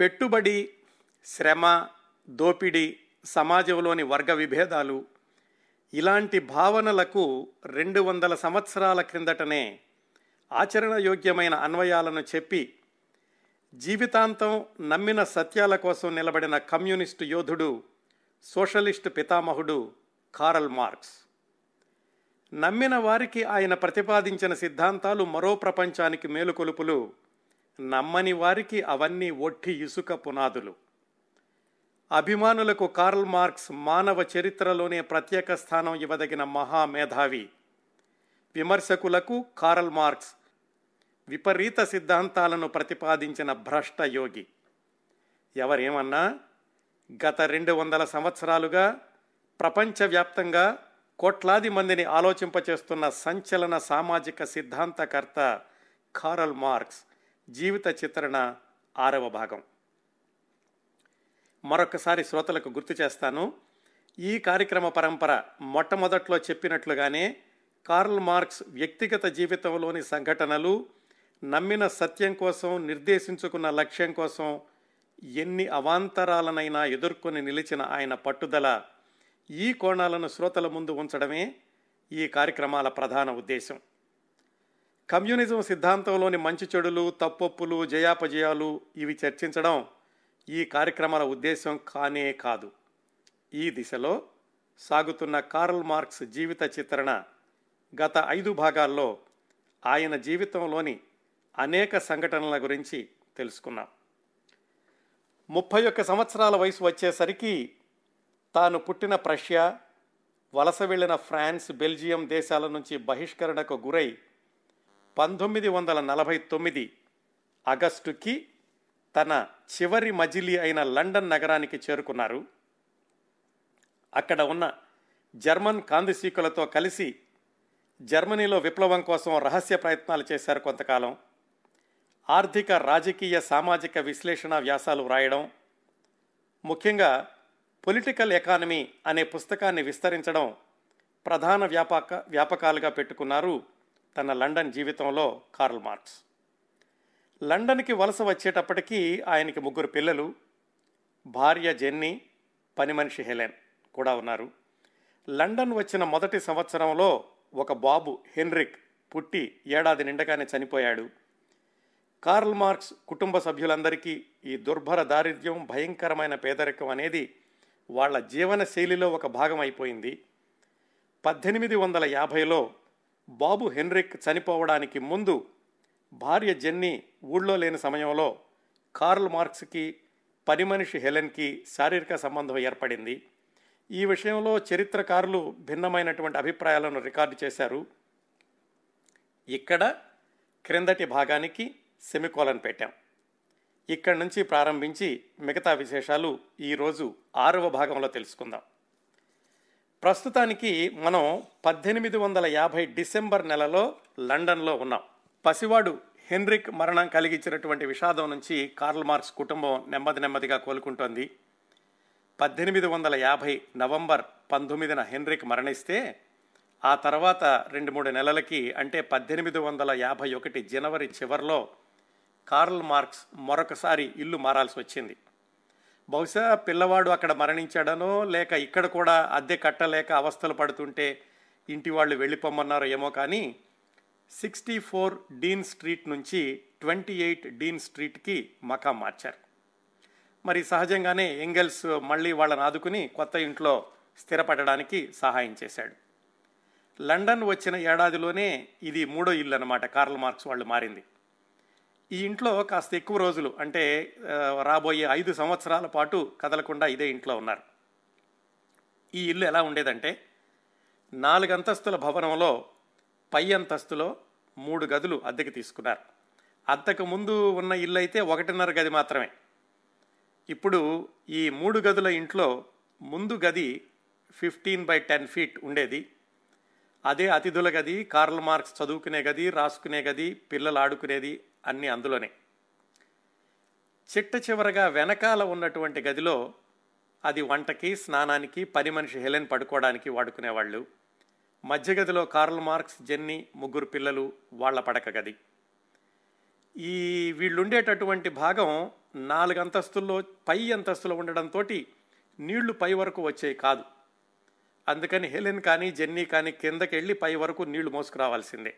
పెట్టుబడి శ్రమ దోపిడీ సమాజంలోని వర్గ విభేదాలు ఇలాంటి భావనలకు రెండు వందల సంవత్సరాల క్రిందటనే ఆచరణయోగ్యమైన అన్వయాలను చెప్పి జీవితాంతం నమ్మిన సత్యాల కోసం నిలబడిన కమ్యూనిస్టు యోధుడు సోషలిస్టు పితామహుడు కారల్ మార్క్స్. నమ్మిన వారికి ఆయన ప్రతిపాదించిన సిద్ధాంతాలు మరో ప్రపంచానికి మేలుకొలుపులు. నమ్మని వారికి అవన్నీ ఒట్టి ఇసుక పునాదులు. అభిమానులకు కార్ల్ మార్క్స్ మానవ చరిత్రలోనే ప్రత్యేక స్థానం ఇవ్వదగిన మహామేధావి. విమర్శకులకు కార్ల్ మార్క్స్ విపరీత సిద్ధాంతాలను ప్రతిపాదించిన భ్రష్ట యోగి. ఎవరేమన్నా? గత రెండు వందల సంవత్సరాలుగా ప్రపంచవ్యాప్తంగా కోట్లాది మందిని ఆలోచింపచేస్తున్న సంచలన సామాజిక సిద్ధాంతకర్త కారల్ మార్క్స్. జీవిత చిత్రణ ఆరవ భాగం. మరొకసారి శ్రోతలకు గుర్తు చేస్తాను. ఈ కార్యక్రమ పరంపర మొట్టమొదట్లో చెప్పినట్లుగానే కార్ల్ మార్క్స్ వ్యక్తిగత జీవితంలోని సంఘటనలు నమ్మిన సత్యం కోసం నిర్దేశించుకున్న లక్ష్యం కోసం ఎన్ని అవాంతరాలనైనా ఎదుర్కొని నిలిచిన ఆయన పట్టుదల ఈ కోణాలను శ్రోతల ముందు ఉంచడమే ఈ కార్యక్రమాల ప్రధాన ఉద్దేశం. కమ్యూనిజం సిద్ధాంతంలోని మంచి చెడులు తప్పొప్పులు జయాపజయాలు ఇవి చర్చించడం ఈ కార్యక్రమాల ఉద్దేశం కానే కాదు. ఈ దిశలో సాగుతున్న కార్ల్ మార్క్స్ జీవిత చిత్రణ గత ఐదు భాగాల్లో ఆయన జీవితంలోని అనేక సంఘటనల గురించి తెలుసుకున్నాం. ముప్పై ఒక్క సంవత్సరాల వయసు వచ్చేసరికి తాను పుట్టిన ప్రష్యా వలస వెళ్ళిన ఫ్రాన్స్ బెల్జియం దేశాల నుంచి బహిష్కరణకు గురై పంతొమ్మిది వందల నలభై తొమ్మిది ఆగస్టుకి తన చివరి మజిలీ అయిన లండన్ నగరానికి చేరుకున్నారు. అక్కడ ఉన్న జర్మన్ కాందిశీకులతో కలిసి జర్మనీలో విప్లవం కోసం రహస్య ప్రయత్నాలు చేశారు కొంతకాలం. ఆర్థిక రాజకీయ సామాజిక విశ్లేషణ వ్యాసాలు వ్రాయడం ముఖ్యంగా పొలిటికల్ ఎకానమీ అనే పుస్తకాన్ని విస్తరించడం ప్రధాన వ్యాపక వ్యాపకాలుగా పెట్టుకున్నారు తన లండన్ జీవితంలో కార్ల్ మార్క్స్. లండన్కి వలస వచ్చేటప్పటికీ ఆయనకి ముగ్గురు పిల్లలు భార్య జెన్నీ పని మనిషి హెలెన్ కూడా ఉన్నారు. లండన్ వచ్చిన మొదటి సంవత్సరంలో ఒక బాబు హెన్రిక్ పుట్టి ఏడాది నిండగానే చనిపోయాడు. కార్ల్ మార్క్స్ కుటుంబ సభ్యులందరికీ ఈ దుర్భర దారిద్ర్యం భయంకరమైన పేదరికం అనేది వాళ్ళ జీవన శైలిలో ఒక భాగం అయిపోయింది. పద్దెనిమిది వందల యాభైలో బాబు హెన్రిక్ చనిపోవడానికి ముందు భార్య జెన్నీ ఊళ్ళో లేని సమయంలో కార్ల్ మార్క్స్కి పని మనిషి హెలెన్కి శారీరక సంబంధం ఏర్పడింది. ఈ విషయంలో చరిత్రకారులు భిన్నమైనటువంటి అభిప్రాయాలను రికార్డు చేశారు. ఇక్కడ క్రిందటి భాగానికి సెమికోలన్ పెట్టాం. ఇక్కడి నుంచి ప్రారంభించి మిగతా విశేషాలు ఈరోజు ఆరవ భాగంలో తెలుసుకుందాం. ప్రస్తుతానికి మనం పద్దెనిమిది వందల యాభై డిసెంబర్ నెలలో లండన్లో ఉన్నాం. పసివాడు హెన్రిక్ మరణం కలిగించినటువంటి విషాదం నుంచి కార్ల్ మార్క్స్ కుటుంబం నెమ్మది నెమ్మదిగా కోలుకుంటోంది. పద్దెనిమిది వందల యాభై నవంబర్ పంతొమ్మిదిన హెన్రిక్ మరణిస్తే ఆ తర్వాత రెండు మూడు నెలలకి అంటే పద్దెనిమిది వందల యాభై ఒకటి జనవరి చివరిలో కార్ల్ మార్క్స్ మరొకసారి ఇల్లు మారాల్సి వచ్చింది. బహుశా పిల్లవాడు అక్కడ మరణించాడనో లేక ఇక్కడ కూడా అద్దె కట్టలేక అవస్థలు పడుతుంటే ఇంటి వాళ్ళు వెళ్ళిపోమన్నారో ఏమో కానీ సిక్స్టీ ఫోర్ డీన్ స్ట్రీట్ నుంచి ట్వంటీ ఎయిట్ డీన్ స్ట్రీట్కి మకాం మార్చారు. మరి సహజంగానే ఎంగెల్స్ మళ్ళీ వాళ్ళని ఆదుకుని కొత్త ఇంట్లో స్థిరపడడానికి సహాయం చేశాడు. లండన్ వచ్చిన ఏడాదిలోనే ఇది మూడో ఇల్లు అనమాట కార్ల్ మార్క్స్ వాళ్ళు మారింది. ఈ ఇంట్లో కాస్త ఎక్కువ రోజులు అంటే రాబోయే ఐదు సంవత్సరాల పాటు కదలకుండా ఇదే ఇంట్లో ఉన్నారు. ఈ ఇల్లు ఎలా ఉండేదంటే నాలుగు అంతస్తుల భవనంలో పై అంతస్తులో మూడు గదులు అద్దెకి తీసుకున్నారు. అంతకు ముందు ఉన్న ఇల్లు అయితే ఒకటిన్నర గది మాత్రమే. ఇప్పుడు ఈ మూడు గదుల ఇంట్లో ముందు గది ఫిఫ్టీన్ బై టెన్ ఫీట్ ఉండేది. అదే అతిథుల గది కార్ల్ మార్క్స్ చదువుకునే గది రాసుకునే గది పిల్లలు ఆడుకునేది అన్నీ అందులోనే. చిట్ట చివరగా వెనకాల ఉన్నటువంటి గదిలో అది వంటకి స్నానానికి పని మనిషి హెలెన్ పడుకోవడానికి వాడుకునేవాళ్ళు. మధ్య గదిలో కార్ల్ మార్క్స్ జెన్నీ ముగ్గురు పిల్లలు వాళ్ళ పడక గది. ఈ వీళ్ళుండేటటువంటి భాగం నాలుగు అంతస్తుల్లో పై అంతస్తులో ఉండడంతో నీళ్ళు పై వరకు వచ్చేవి కాదు. అందుకని హెలెన్ కానీ జెన్నీ కానీ కిందకి వెళ్ళి పై వరకు నీళ్ళు మోసుకురావాల్సిందే.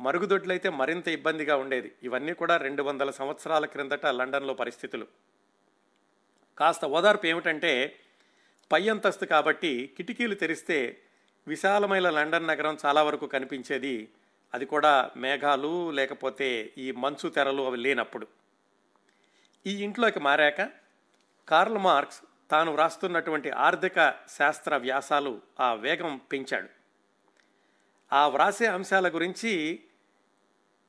మరుగుదొడ్లైతే మరింత ఇబ్బందిగా ఉండేది. ఇవన్నీ కూడా రెండు వందల సంవత్సరాల క్రిందట లండన్లో పరిస్థితులు. కాస్త ఓదార్పు ఏమిటంటే పై అంతస్తు కాబట్టి కిటికీలు తెరిస్తే విశాలమైన లండన్ నగరం చాలా వరకు కనిపించేది. అది కూడా మేఘాలు లేకపోతే ఈ మంచు తెరలు అవి లేనప్పుడు. ఈ ఇంట్లోకి మారాక కార్ల్ మార్క్స్ తాను వ్రాస్తున్నటువంటి ఆర్థిక శాస్త్ర వ్యాసాలు ఆ వేగం పెంచాడు. ఆ వ్రాసే అంశాల గురించి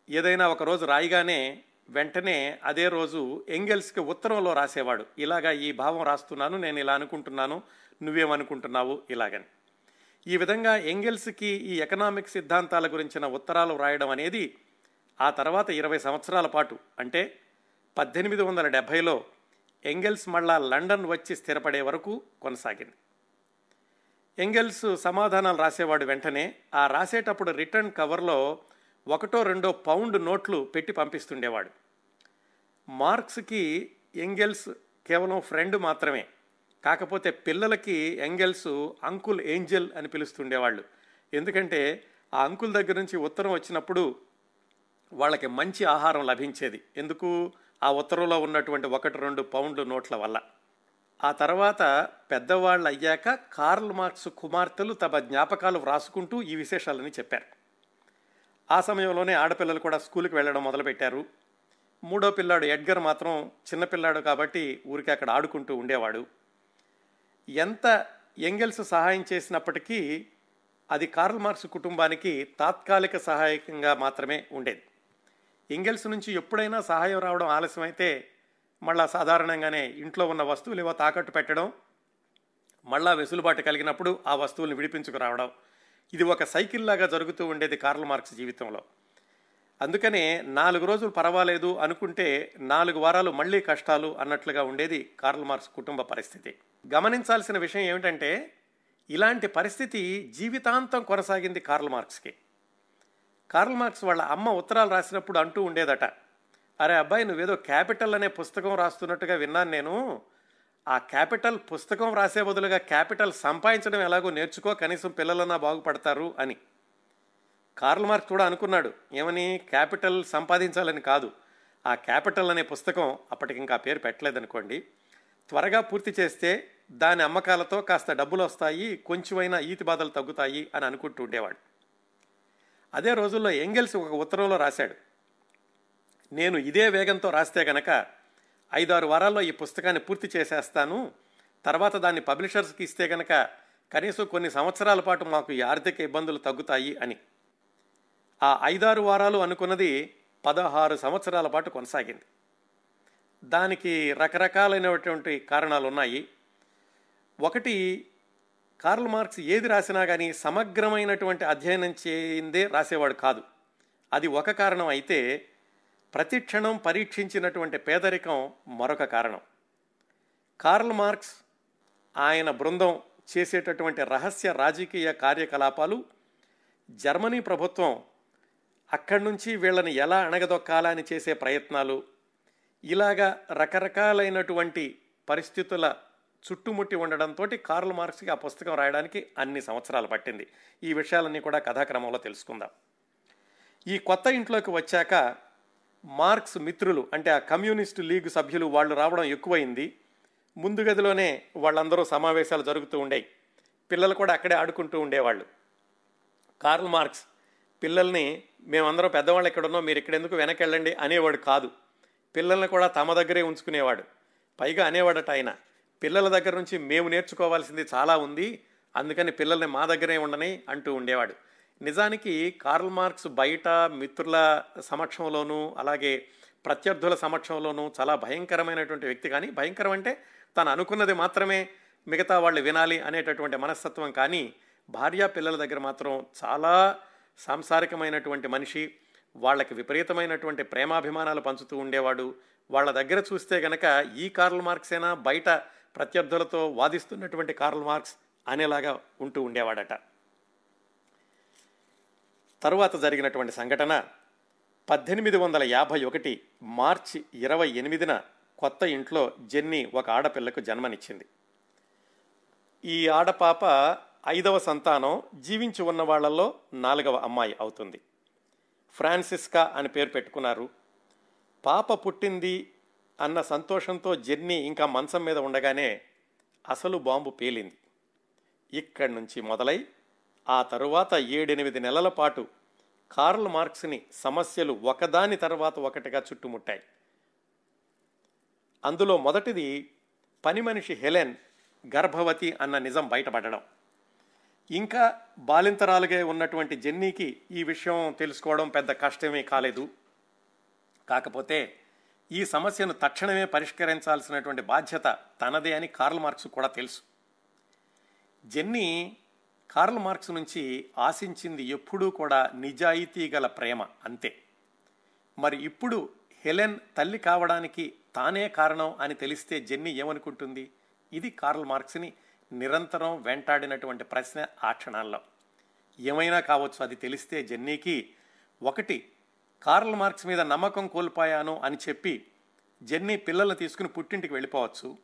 ఏదైనా ఒక రోజు రాయిగానే వెంటనే అదే రోజు ఎంగెల్స్కి ఉత్తరంలో రాసేవాడు. ఇలాగా ఈ భావం రాస్తున్నాను నేను ఇలా అనుకుంటున్నాను నువ్వేమనుకుంటున్నావు ఇలాగని. ఈ విధంగా ఎంగెల్స్కి ఈ ఎకనామిక్ సిద్ధాంతాల గురించిన ఉత్తరాలు వ్రాయడం అనేది ఆ తర్వాత ఇరవై సంవత్సరాల పాటు అంటే పద్దెనిమిది వందల డెబ్భైలో ఎంగెల్స్ మళ్ళా లండన్ వచ్చి స్థిరపడే వరకు కొనసాగింది. ఎంగెల్స్ సమాధానాలు రాసేవాడు వెంటనే. ఆ రాసేటప్పుడు రిటర్న్ కవర్లో ఒకటో రెండో పౌండ్ నోట్లు పెట్టి పంపిస్తుండేవాడు. మార్క్స్కి ఎంగెల్స్ కేవలం ఫ్రెండ్ మాత్రమే. కాకపోతే పిల్లలకి ఎంగెల్స్ అంకుల్ ఏంజల్ అని పిలుస్తుండేవాళ్ళు. ఎందుకంటే ఆ అంకుల్ దగ్గర నుంచి ఉత్తరం వచ్చినప్పుడు వాళ్ళకి మంచి ఆహారం లభించేది. ఎందుకు? ఆ ఉత్తరంలో ఉన్నటువంటి ఒకటి రెండు పౌండ్లు నోట్ల వల్ల. ఆ తర్వాత పెద్దవాళ్ళు అయ్యాక కార్ల్ మార్క్స్ కుమార్తెలు తమ జ్ఞాపకాలు వ్రాసుకుంటూ ఈ విశేషాలని చెప్పారు. ఆ సమయంలోనే ఆడపిల్లలు కూడా స్కూల్కి వెళ్ళడం మొదలుపెట్టారు. మూడో పిల్లాడు ఎడ్గర్ మాత్రం చిన్నపిల్లాడు కాబట్టి ఊరికి అక్కడ ఆడుకుంటూ ఉండేవాడు. ఎంత ఎంగెల్స్ సహాయం చేసినప్పటికీ అది కార్ల్ మార్క్స్ కుటుంబానికి తాత్కాలిక సహాయకంగా మాత్రమే ఉండేది. ఎంగెల్స్ నుంచి ఎప్పుడైనా సహాయం రావడం ఆలస్యమైతే మళ్ళా సాధారణంగానే ఇంట్లో ఉన్న వస్తువులు ఏవో తాకట్టు పెట్టడం మళ్ళా వెసులుబాటు కలిగినప్పుడు ఆ వస్తువులను విడిపించుకురావడం ఇది ఒక సైకిల్ లాగా జరుగుతూ ఉండేది కార్ల్ మార్క్స్ జీవితంలో. అందుకనే నాలుగు రోజులు పర్వాలేదు అనుకుంటే నాలుగు వారాలు మళ్ళీ కష్టాలు అన్నట్లుగా ఉండేది కార్ల్ మార్క్స్ కుటుంబ పరిస్థితి. గమనించాల్సిన విషయం ఏమిటంటే ఇలాంటి పరిస్థితి జీవితాంతం కొనసాగింది కార్ల్ మార్క్స్కి. కార్ల్ మార్క్స్ వాళ్ళ అమ్మ ఉత్తరాలు రాసినప్పుడు అంటూ ఉండేదట అరే అబ్బాయి నువ్వేదో క్యాపిటల్ అనే పుస్తకం రాస్తున్నట్టుగా విన్నాను నేను. ఆ క్యాపిటల్ పుస్తకం రాసే బదులుగా క్యాపిటల్ సంపాదించడం ఎలాగో నేర్చుకో కనీసం పిల్లలన్నా బాగుపడతారు అని. కార్ల్ మార్క్ కూడా అనుకున్నాడు ఏమని? క్యాపిటల్ సంపాదించాలని కాదు. ఆ క్యాపిటల్ అనే పుస్తకం అప్పటికి ఇంకా పేరు పెట్టలేదనుకోండి. త్వరగా పూర్తి చేస్తే దాని అమ్మకాలతో కాస్త డబ్బులు వస్తాయి కొంచెమైనా ఈతి బాధలు తగ్గుతాయి అని అనుకుంటూ ఉండేవాడు. అదే రోజుల్లో ఎంగెల్స్ ఒక ఉత్తరంలో రాశాడు నేను ఇదే వేగంతో రాస్తే గనక ఐదారు వారాల్లో ఈ పుస్తకాన్ని పూర్తి చేసేస్తాను. తర్వాత దాన్ని పబ్లిషర్స్కి ఇస్తే గనక కనీసం కొన్ని సంవత్సరాల పాటు మాకు ఈ ఆర్థిక ఇబ్బందులు తగ్గుతాయి అని. ఆ ఐదారు వారాలు అనుకున్నది పదహారు సంవత్సరాల పాటు కొనసాగింది. దానికి రకరకాలైనటువంటి కారణాలు ఉన్నాయి ఒకటి కార్ల్ మార్క్స్ ఏది రాసినా కానీ సమగ్రమైనటువంటి అధ్యయనం చేయిందే రాసేవాడు కాదు. అది ఒక కారణం అయితే ప్రతి క్షణం పరీక్షించినటువంటి పేదరికం మరొక కారణం. కార్ల్ మార్క్స్ ఆయన బృందం చేసేటటువంటి రహస్య రాజకీయ కార్యకలాపాలు జర్మనీ ప్రభుత్వం అక్కడి నుంచి వీళ్ళని ఎలా అణగదొక్కాలని చేసే ప్రయత్నాలు ఇలాగా రకరకాలైనటువంటి పరిస్థితుల చుట్టుముట్టి ఉండడంతో కార్ల్ మార్క్స్కి ఆ పుస్తకం రాయడానికి అన్ని సంవత్సరాలు పట్టింది. ఈ విషయాలన్నీ కూడా కథాక్రమంలో తెలుసుకుందాం. ఈ కొత్త ఇంట్లోకి వచ్చాక మార్క్స్ మిత్రులు అంటే ఆ కమ్యూనిస్టు లీగ్ సభ్యులు వాళ్ళు రావడం ఎక్కువైంది. ముందు గదిలోనే వాళ్ళందరూ సమావేశాలు జరుగుతూ ఉండేవి పిల్లలు కూడా అక్కడే ఆడుకుంటూ ఉండేవాళ్ళు. కార్ల్ మార్క్స్ పిల్లల్ని మేమందరం పెద్దవాళ్ళు ఎక్కడ మీరు ఇక్కడ ఎందుకు అనేవాడు కాదు. పిల్లల్ని కూడా తమ దగ్గరే ఉంచుకునేవాడు. పైగా అనేవాడట ఆయన. పిల్లల దగ్గర నుంచి మేము నేర్చుకోవాల్సింది చాలా ఉంది అందుకని పిల్లల్ని మా దగ్గరే ఉండని అంటూ ఉండేవాడు. నిజానికి కార్ల్ మార్క్స్ బయట మిత్రుల సమక్షంలోనూ అలాగే ప్రత్యర్థుల సమక్షంలోనూ చాలా భయంకరమైనటువంటి వ్యక్తి. కానీ భయంకరం అంటే తను అనుకున్నది మాత్రమే మిగతా వాళ్ళు వినాలి అనేటటువంటి మనస్తత్వం. కానీ భార్య పిల్లల దగ్గర మాత్రం చాలా సాంసారికమైనటువంటి మనిషి. వాళ్ళకి విపరీతమైనటువంటి ప్రేమాభిమానాలు పంచుతూ ఉండేవాడు. వాళ్ళ దగ్గర చూస్తే గనక ఈ కార్ల్ మార్క్సేనా బయట ప్రత్యర్థులతో వాదిస్తున్నటువంటి కార్ల్ మార్క్స్ అనేలాగా ఉంటూ ఉండేవాడట. తరువాత జరిగినటువంటి సంఘటన పద్దెనిమిది వందల యాభై ఒకటి మార్చి ఇరవై ఎనిమిదిన కొత్త ఇంట్లో జెన్నీ ఒక ఆడపిల్లకు జన్మనిచ్చింది. ఈ ఆడపాప ఐదవ సంతానం జీవించి ఉన్న వాళ్ళల్లో నాలుగవ అమ్మాయి అవుతుంది. ఫ్రాన్సిస్కా అని పేరు పెట్టుకున్నారు. పాప పుట్టింది అన్న సంతోషంతో జెన్నీ ఇంకా మంచం మీద ఉండగానే అసలు బాంబు పేలింది. ఇక్కడి నుంచి మొదలై ఆ తరువాత ఏడెనిమిది నెలల పాటు కార్ల్ మార్క్స్ని సమస్యలు ఒకదాని తర్వాత ఒకటిగా చుట్టుముట్టాయి. అందులో మొదటిది పని మనిషి హెలెన్ గర్భవతి అన్న నిజం బయటపడడం. ఇంకా బాలింతరాలుగా ఉన్నటువంటి జెన్నీకి ఈ విషయం తెలుసుకోవడం పెద్ద కష్టమే కాలేదు. కాకపోతే ఈ సమస్యను తక్షణమే పరిష్కరించాల్సినటువంటి బాధ్యత తనదే అని కార్ల్ మార్క్స్ కూడా తెలుసు. జెన్నీ కార్ల్ మార్క్స్ నుంచి ఆశించింది ఎప్పుడూ కూడా నిజాయితీ గల ప్రేమ అంతే. మరి ఇప్పుడు హెలెన్ తల్లి కావడానికి తానే కారణం అని తెలిస్తే జెన్నీ ఏమనుకుంటుంది? ఇది కార్ల్ మార్క్స్ని నిరంతరం వెంటాడినటువంటి ప్రశ్న ఆ క్షణాల్లో. ఏమైనా కావచ్చు అది తెలిస్తే జెన్నీకి ఒకటి కార్ల్ మార్క్స్ మీద నమ్మకం కోల్పోయాను అని చెప్పి జెన్నీ పిల్లల్ని తీసుకుని పుట్టింటికి వెళ్ళిపోవచ్చు.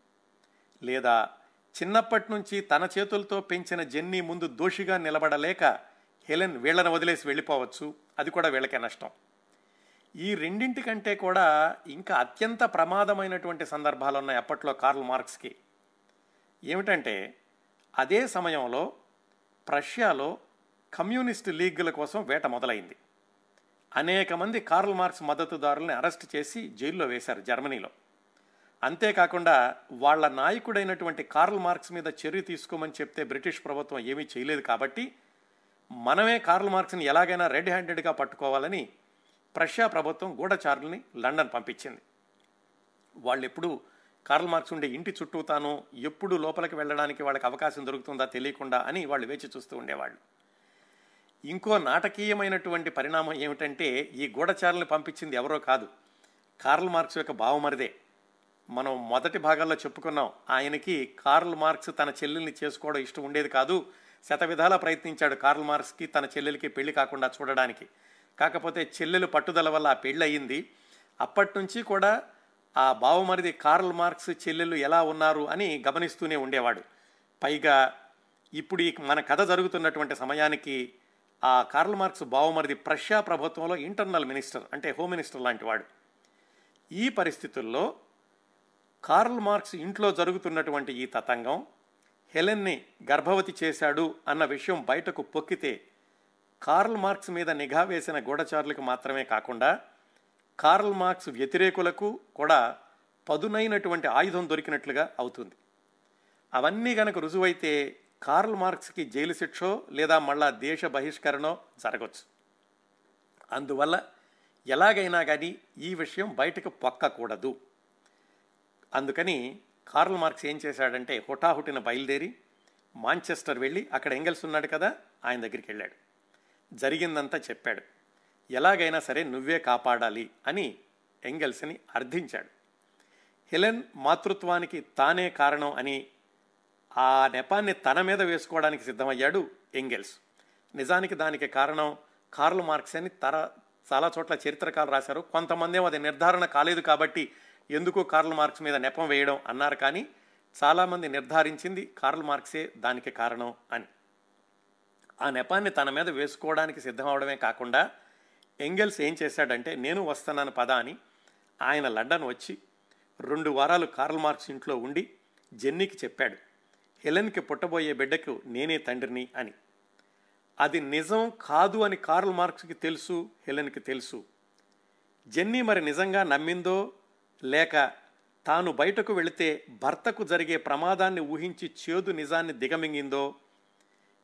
లేదా చిన్నప్పటి నుంచి తన చేతులతో పెంచిన జెన్నీ ముందు దోషిగా నిలబడలేక హెలెన్ వీళ్ళను వదిలేసి వెళ్ళిపోవచ్చు. అది కూడా వీళ్ళకే నష్టం. ఈ రెండింటికంటే కూడా ఇంకా అత్యంత ప్రమాదమైనటువంటి సందర్భాలు ఉన్నాయి అప్పట్లో కార్ల్ మార్క్స్కి. ఏమిటంటే అదే సమయంలో ప్రష్యాలో కమ్యూనిస్ట్ లీగుల కోసం వేట మొదలైంది. అనేక మంది కార్ల్ మార్క్స్ మద్దతుదారుల్ని అరెస్ట్ చేసి జైల్లో వేశారు జర్మనీలో. అంతేకాకుండా వాళ్ళ నాయకుడైనటువంటి కార్ల్ మార్క్స్ మీద చర్య తీసుకోమని చెప్తే బ్రిటిష్ ప్రభుత్వం ఏమీ చేయలేదు కాబట్టి మనమే కార్ల్ మార్క్స్ని ఎలాగైనా రెడ్ హ్యాండెడ్గా పట్టుకోవాలని ప్రష్యా ప్రభుత్వం గూఢచారుల్ని లండన్ పంపించింది. వాళ్ళు ఎప్పుడు కార్ల్ మార్క్స్ ఉండే ఇంటి చుట్టూ తాను ఎప్పుడు లోపలికి వెళ్ళడానికి వాళ్ళకి అవకాశం దొరుకుతుందా తెలియకుండా అని వాళ్ళు వేచి చూస్తూ ఉండేవాళ్ళు. ఇంకో నాటకీయమైనటువంటి పరిణామం ఏమిటంటే ఈ గూఢచారుల్ని పంపించింది ఎవరో కాదు కార్ల్ మార్క్స్ యొక్క బావమరిదే. మనం మొదటి భాగాల్లో చెప్పుకున్నాం ఆయనకి కార్ల్ మార్క్స్ తన చెల్లెల్ని చేసుకోవడం ఇష్టం ఉండేది కాదు. శత విధాలా ప్రయత్నించాడు కార్ల్ మార్క్స్కి తన చెల్లెలకి పెళ్ళి కాకుండా చూడడానికి. కాకపోతే చెల్లెలు పట్టుదల వల్ల ఆ పెళ్ళి అయ్యింది. అప్పటి నుంచి కూడా ఆ బావమరిది కార్ల్ మార్క్స్ చెల్లెలు ఎలా ఉన్నారు అని గమనిస్తూనే ఉండేవాడు. పైగా ఇప్పుడు ఈ మన కథ జరుగుతున్నటువంటి సమయానికి ఆ కార్ల్ మార్క్స్ బావమరిది ప్రష్యా ప్రభుత్వంలో ఇంటర్నల్ మినిస్టర్ అంటే హోమ్ మినిస్టర్ లాంటి వాడు. ఈ పరిస్థితుల్లో కార్ల్ మార్క్స్ ఇంట్లో జరుగుతున్నటువంటి ఈ తతంగం హెలెన్ని గర్భవతి చేశాడు అన్న విషయం బయటకు పొక్కితే కార్ల్ మార్క్స్ మీద నిఘా వేసిన గూఢచారులకు మాత్రమే కాకుండా కార్ల్ మార్క్స్ వ్యతిరేకులకు కూడా పదునైనటువంటి ఆయుధం దొరికినట్లుగా అవుతుంది. అవన్నీ గనక రుజువైతే కార్ల్ మార్క్స్కి జైలు శిక్షో లేదా మళ్ళా దేశ బహిష్కరణో జరగవచ్చు అందువల్ల ఎలాగైనా కానీ ఈ విషయం బయటకు పొక్కకూడదు. అందుకని కార్ల్ మార్క్స్ ఏం చేశాడంటే హుటాహుటిన బయలుదేరి మాంచెస్టర్ వెళ్ళి అక్కడ ఎంగెల్స్ ఉన్నాడు కదా ఆయన దగ్గరికి వెళ్ళాడు. జరిగిందంతా చెప్పాడు. ఎలాగైనా సరే నువ్వే కాపాడాలి అని ఎంగెల్స్ని అర్థించాడు. హెలెన్ మాతృత్వానికి తానే కారణం అని ఆ నెపాన్ని తన మీద వేసుకోవడానికి సిద్ధమయ్యాడు ఎంగెల్స్. నిజానికి దానికి కారణం కార్ల్ మార్క్స్ అని తర చాలా చోట్ల చరిత్రకాలు రాశారు. కొంతమంది అది నిర్ధారణ కాలేదు కాబట్టి ఎందుకో కార్ల్ మార్క్స్ మీద నెపం వేయడం అన్నారు కానీ చాలామంది నిర్ధారించింది కార్ల్ మార్క్సే దానికి కారణం అని. ఆ నెపాన్ని తన మీద వేసుకోవడానికి సిద్ధమవడమే కాకుండా ఎంగెల్స్ ఏం చేశాడంటే నేను వస్తున్నాను పద అని ఆయన లండన్ వచ్చి రెండు వారాలు కార్ల్ మార్క్స్ ఇంట్లో ఉండి జెన్నీకి చెప్పాడు. హెలెన్కి పుట్టబోయే బిడ్డకు నేనే తండ్రిని అని. అది నిజం కాదు అని కార్ల్ మార్క్స్కి తెలుసు హెలెన్కి తెలుసు. జెన్నీ మరి నిజంగా నమ్మిందో లేక తాను బయటకు వెళితే భర్తకు జరిగే ప్రమాదాన్ని ఊహించి చేదు నిజాన్ని దిగమింగిందో?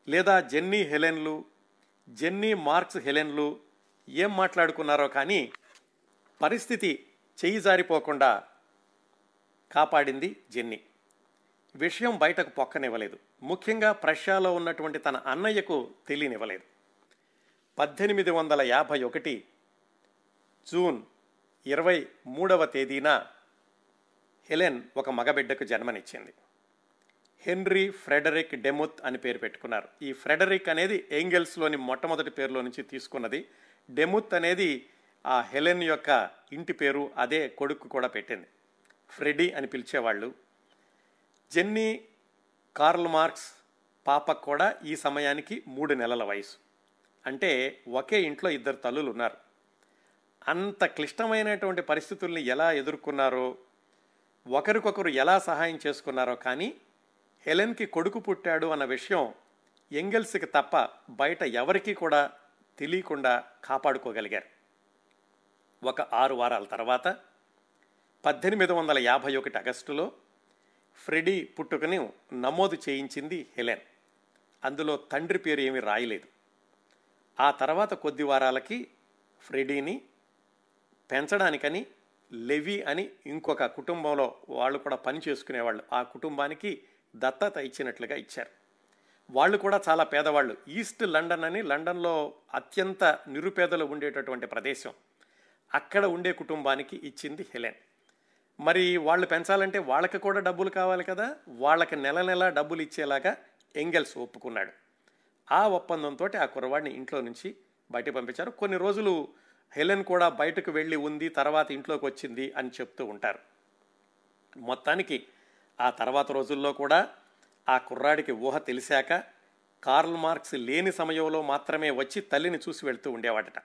లేదా జెన్నీ హెలెన్లు జెన్నీ మార్క్స్ హెలెన్లు ఏం మాట్లాడుకున్నారో కానీ పరిస్థితి చెయ్యి జారిపోకుండా కాపాడింది జెన్నీ. విషయం బయటకు పొక్కనివ్వలేదు. ముఖ్యంగా ప్రష్యాలో ఉన్నటువంటి తన అన్నయ్యకు తెలియనివ్వలేదు. పద్దెనిమిది వందల యాభై ఒకటి జూన్ ఇరవై మూడవ తేదీన హెలెన్ ఒక మగబిడ్డకు జన్మనిచ్చింది. హెన్రీ ఫ్రెడరిక్ డెముత్ అని పేరు పెట్టుకున్నారు. ఈ ఫ్రెడరిక్ అనేది ఏంగెల్స్లోని మొట్టమొదటి పేరులో నుంచి తీసుకున్నది. డెముత్ అనేది ఆ హెలెన్ యొక్క ఇంటి పేరు అదే కొడుకు కూడా పెట్టింది. ఫ్రెడీ అని పిలిచేవాళ్ళు. జెన్నీ కార్ల్ మార్క్స్ పాపకు కూడా ఈ సమయానికి మూడు నెలల వయసు. అంటే ఒకే ఇంట్లో ఇద్దరు తల్లులు ఉన్నారు అంత క్లిష్టమైనటువంటి పరిస్థితుల్ని ఎలా ఎదుర్కొన్నారో ఒకరికొకరు ఎలా సహాయం చేసుకున్నారో కానీ హెలెన్కి కొడుకు పుట్టాడు అన్న విషయం ఎంగెల్స్కి తప్ప బయట ఎవరికీ కూడా తెలియకుండా కాపాడుకోగలిగారు. ఒక ఆరు వారాల తర్వాత పద్దెనిమిది వందల యాభై ఒకటి ఆగస్టులో ఫ్రెడీ పుట్టుకని నమోదు చేయించింది హెలెన్. అందులో తండ్రి పేరు ఏమీ రాయలేదు. ఆ తర్వాత కొద్ది వారాలకి ఫ్రెడీని పెంచడానికని లెవి అని ఇంకొక కుటుంబంలో వాళ్ళు కూడా పని చేసుకునేవాళ్ళు. ఆ కుటుంబానికి దత్తత ఇచ్చినట్లుగా ఇచ్చారు. వాళ్ళు కూడా చాలా పేదవాళ్ళు. ఈస్ట్ లండన్ అని లండన్లో అత్యంత నిరుపేదలు ఉండేటటువంటి ప్రదేశం. అక్కడ ఉండే కుటుంబానికి ఇచ్చింది హెలెన్. మరి వాళ్ళు పెంచాలంటే వాళ్ళకి కూడా డబ్బులు కావాలి కదా? వాళ్ళకి నెల నెల డబ్బులు ఇచ్చేలాగా ఎంగెల్స్ ఒప్పుకున్నాడు. ఆ ఒప్పందంతో ఆ కుర్రవాడిని ఇంట్లో నుంచి బయట పంపించారు. కొన్ని రోజులు హెలెన్ కూడా బయటకు వెళ్ళి ఉంది తర్వాత ఇంట్లోకి వచ్చింది అని చెప్తూ ఉంటారు. మొత్తానికి ఆ తర్వాత రోజుల్లో కూడా ఆ కుర్రాడికి ఊహ తెలిసాక కార్ల్ మార్క్స్ లేని సమయంలో మాత్రమే వచ్చి తల్లిని చూసి వెళ్తూ ఉండేవాడట.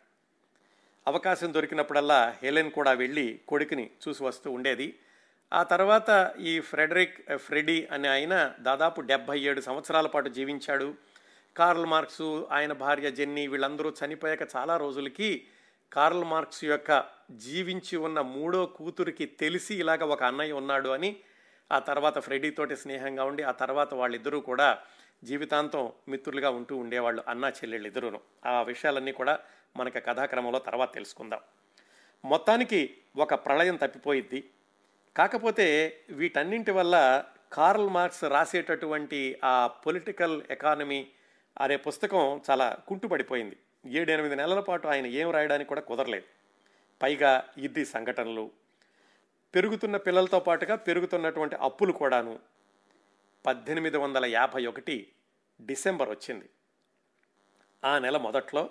అవకాశం దొరికినప్పుడల్లా హెలెన్ కూడా వెళ్ళి కొడుకుని చూసి వస్తూ ఉండేది. ఆ తర్వాత ఈ ఫ్రెడరిక్ ఫ్రెడీ అనే ఆయన దాదాపు డెబ్భై ఏడు సంవత్సరాల పాటు జీవించాడు. కార్ల్ మార్క్స్ ఆయన భార్య జెన్నీ వీళ్ళందరూ చనిపోయాక చాలా రోజులకి కార్ల్ మార్క్స్ యొక్క జీవించి ఉన్న మూడో కూతురికి తెలిసి ఇలాగ ఒక అన్నయ్య ఉన్నాడు అని ఆ తర్వాత ఫ్రెడీతోటి స్నేహంగా ఉండి ఆ తర్వాత వాళ్ళిద్దరూ కూడా జీవితాంతం మిత్రులుగా ఉంటూ ఉండేవాళ్ళు అన్నా చెల్లెళ్ళు ఇద్దరును. ఆ విషయాలన్నీ కూడా మనకి కథాక్రమంలో తర్వాత తెలుసుకుందాం. మొత్తానికి ఒక ప్రళయం తప్పిపోయిద్ది. కాకపోతే వీటన్నింటి వల్ల కార్ల్ మార్క్స్ రాసేటటువంటి ఆ పొలిటికల్ ఎకానమీ అనే పుస్తకం చాలా కుంటుపడిపోయింది. ఏడెనిమిది నెలల పాటు ఆయన ఏం రాయడానికి కూడా కుదరలేదు. పైగా ఇది సంఘటనలు. పెరుగుతున్న పిల్లలతో పాటుగా పెరుగుతున్నటువంటి అప్పులు కూడాను పద్దెనిమిది వందల యాభై ఒకటి డిసెంబర్ వచ్చింది. ఆ నెల మొదట్లో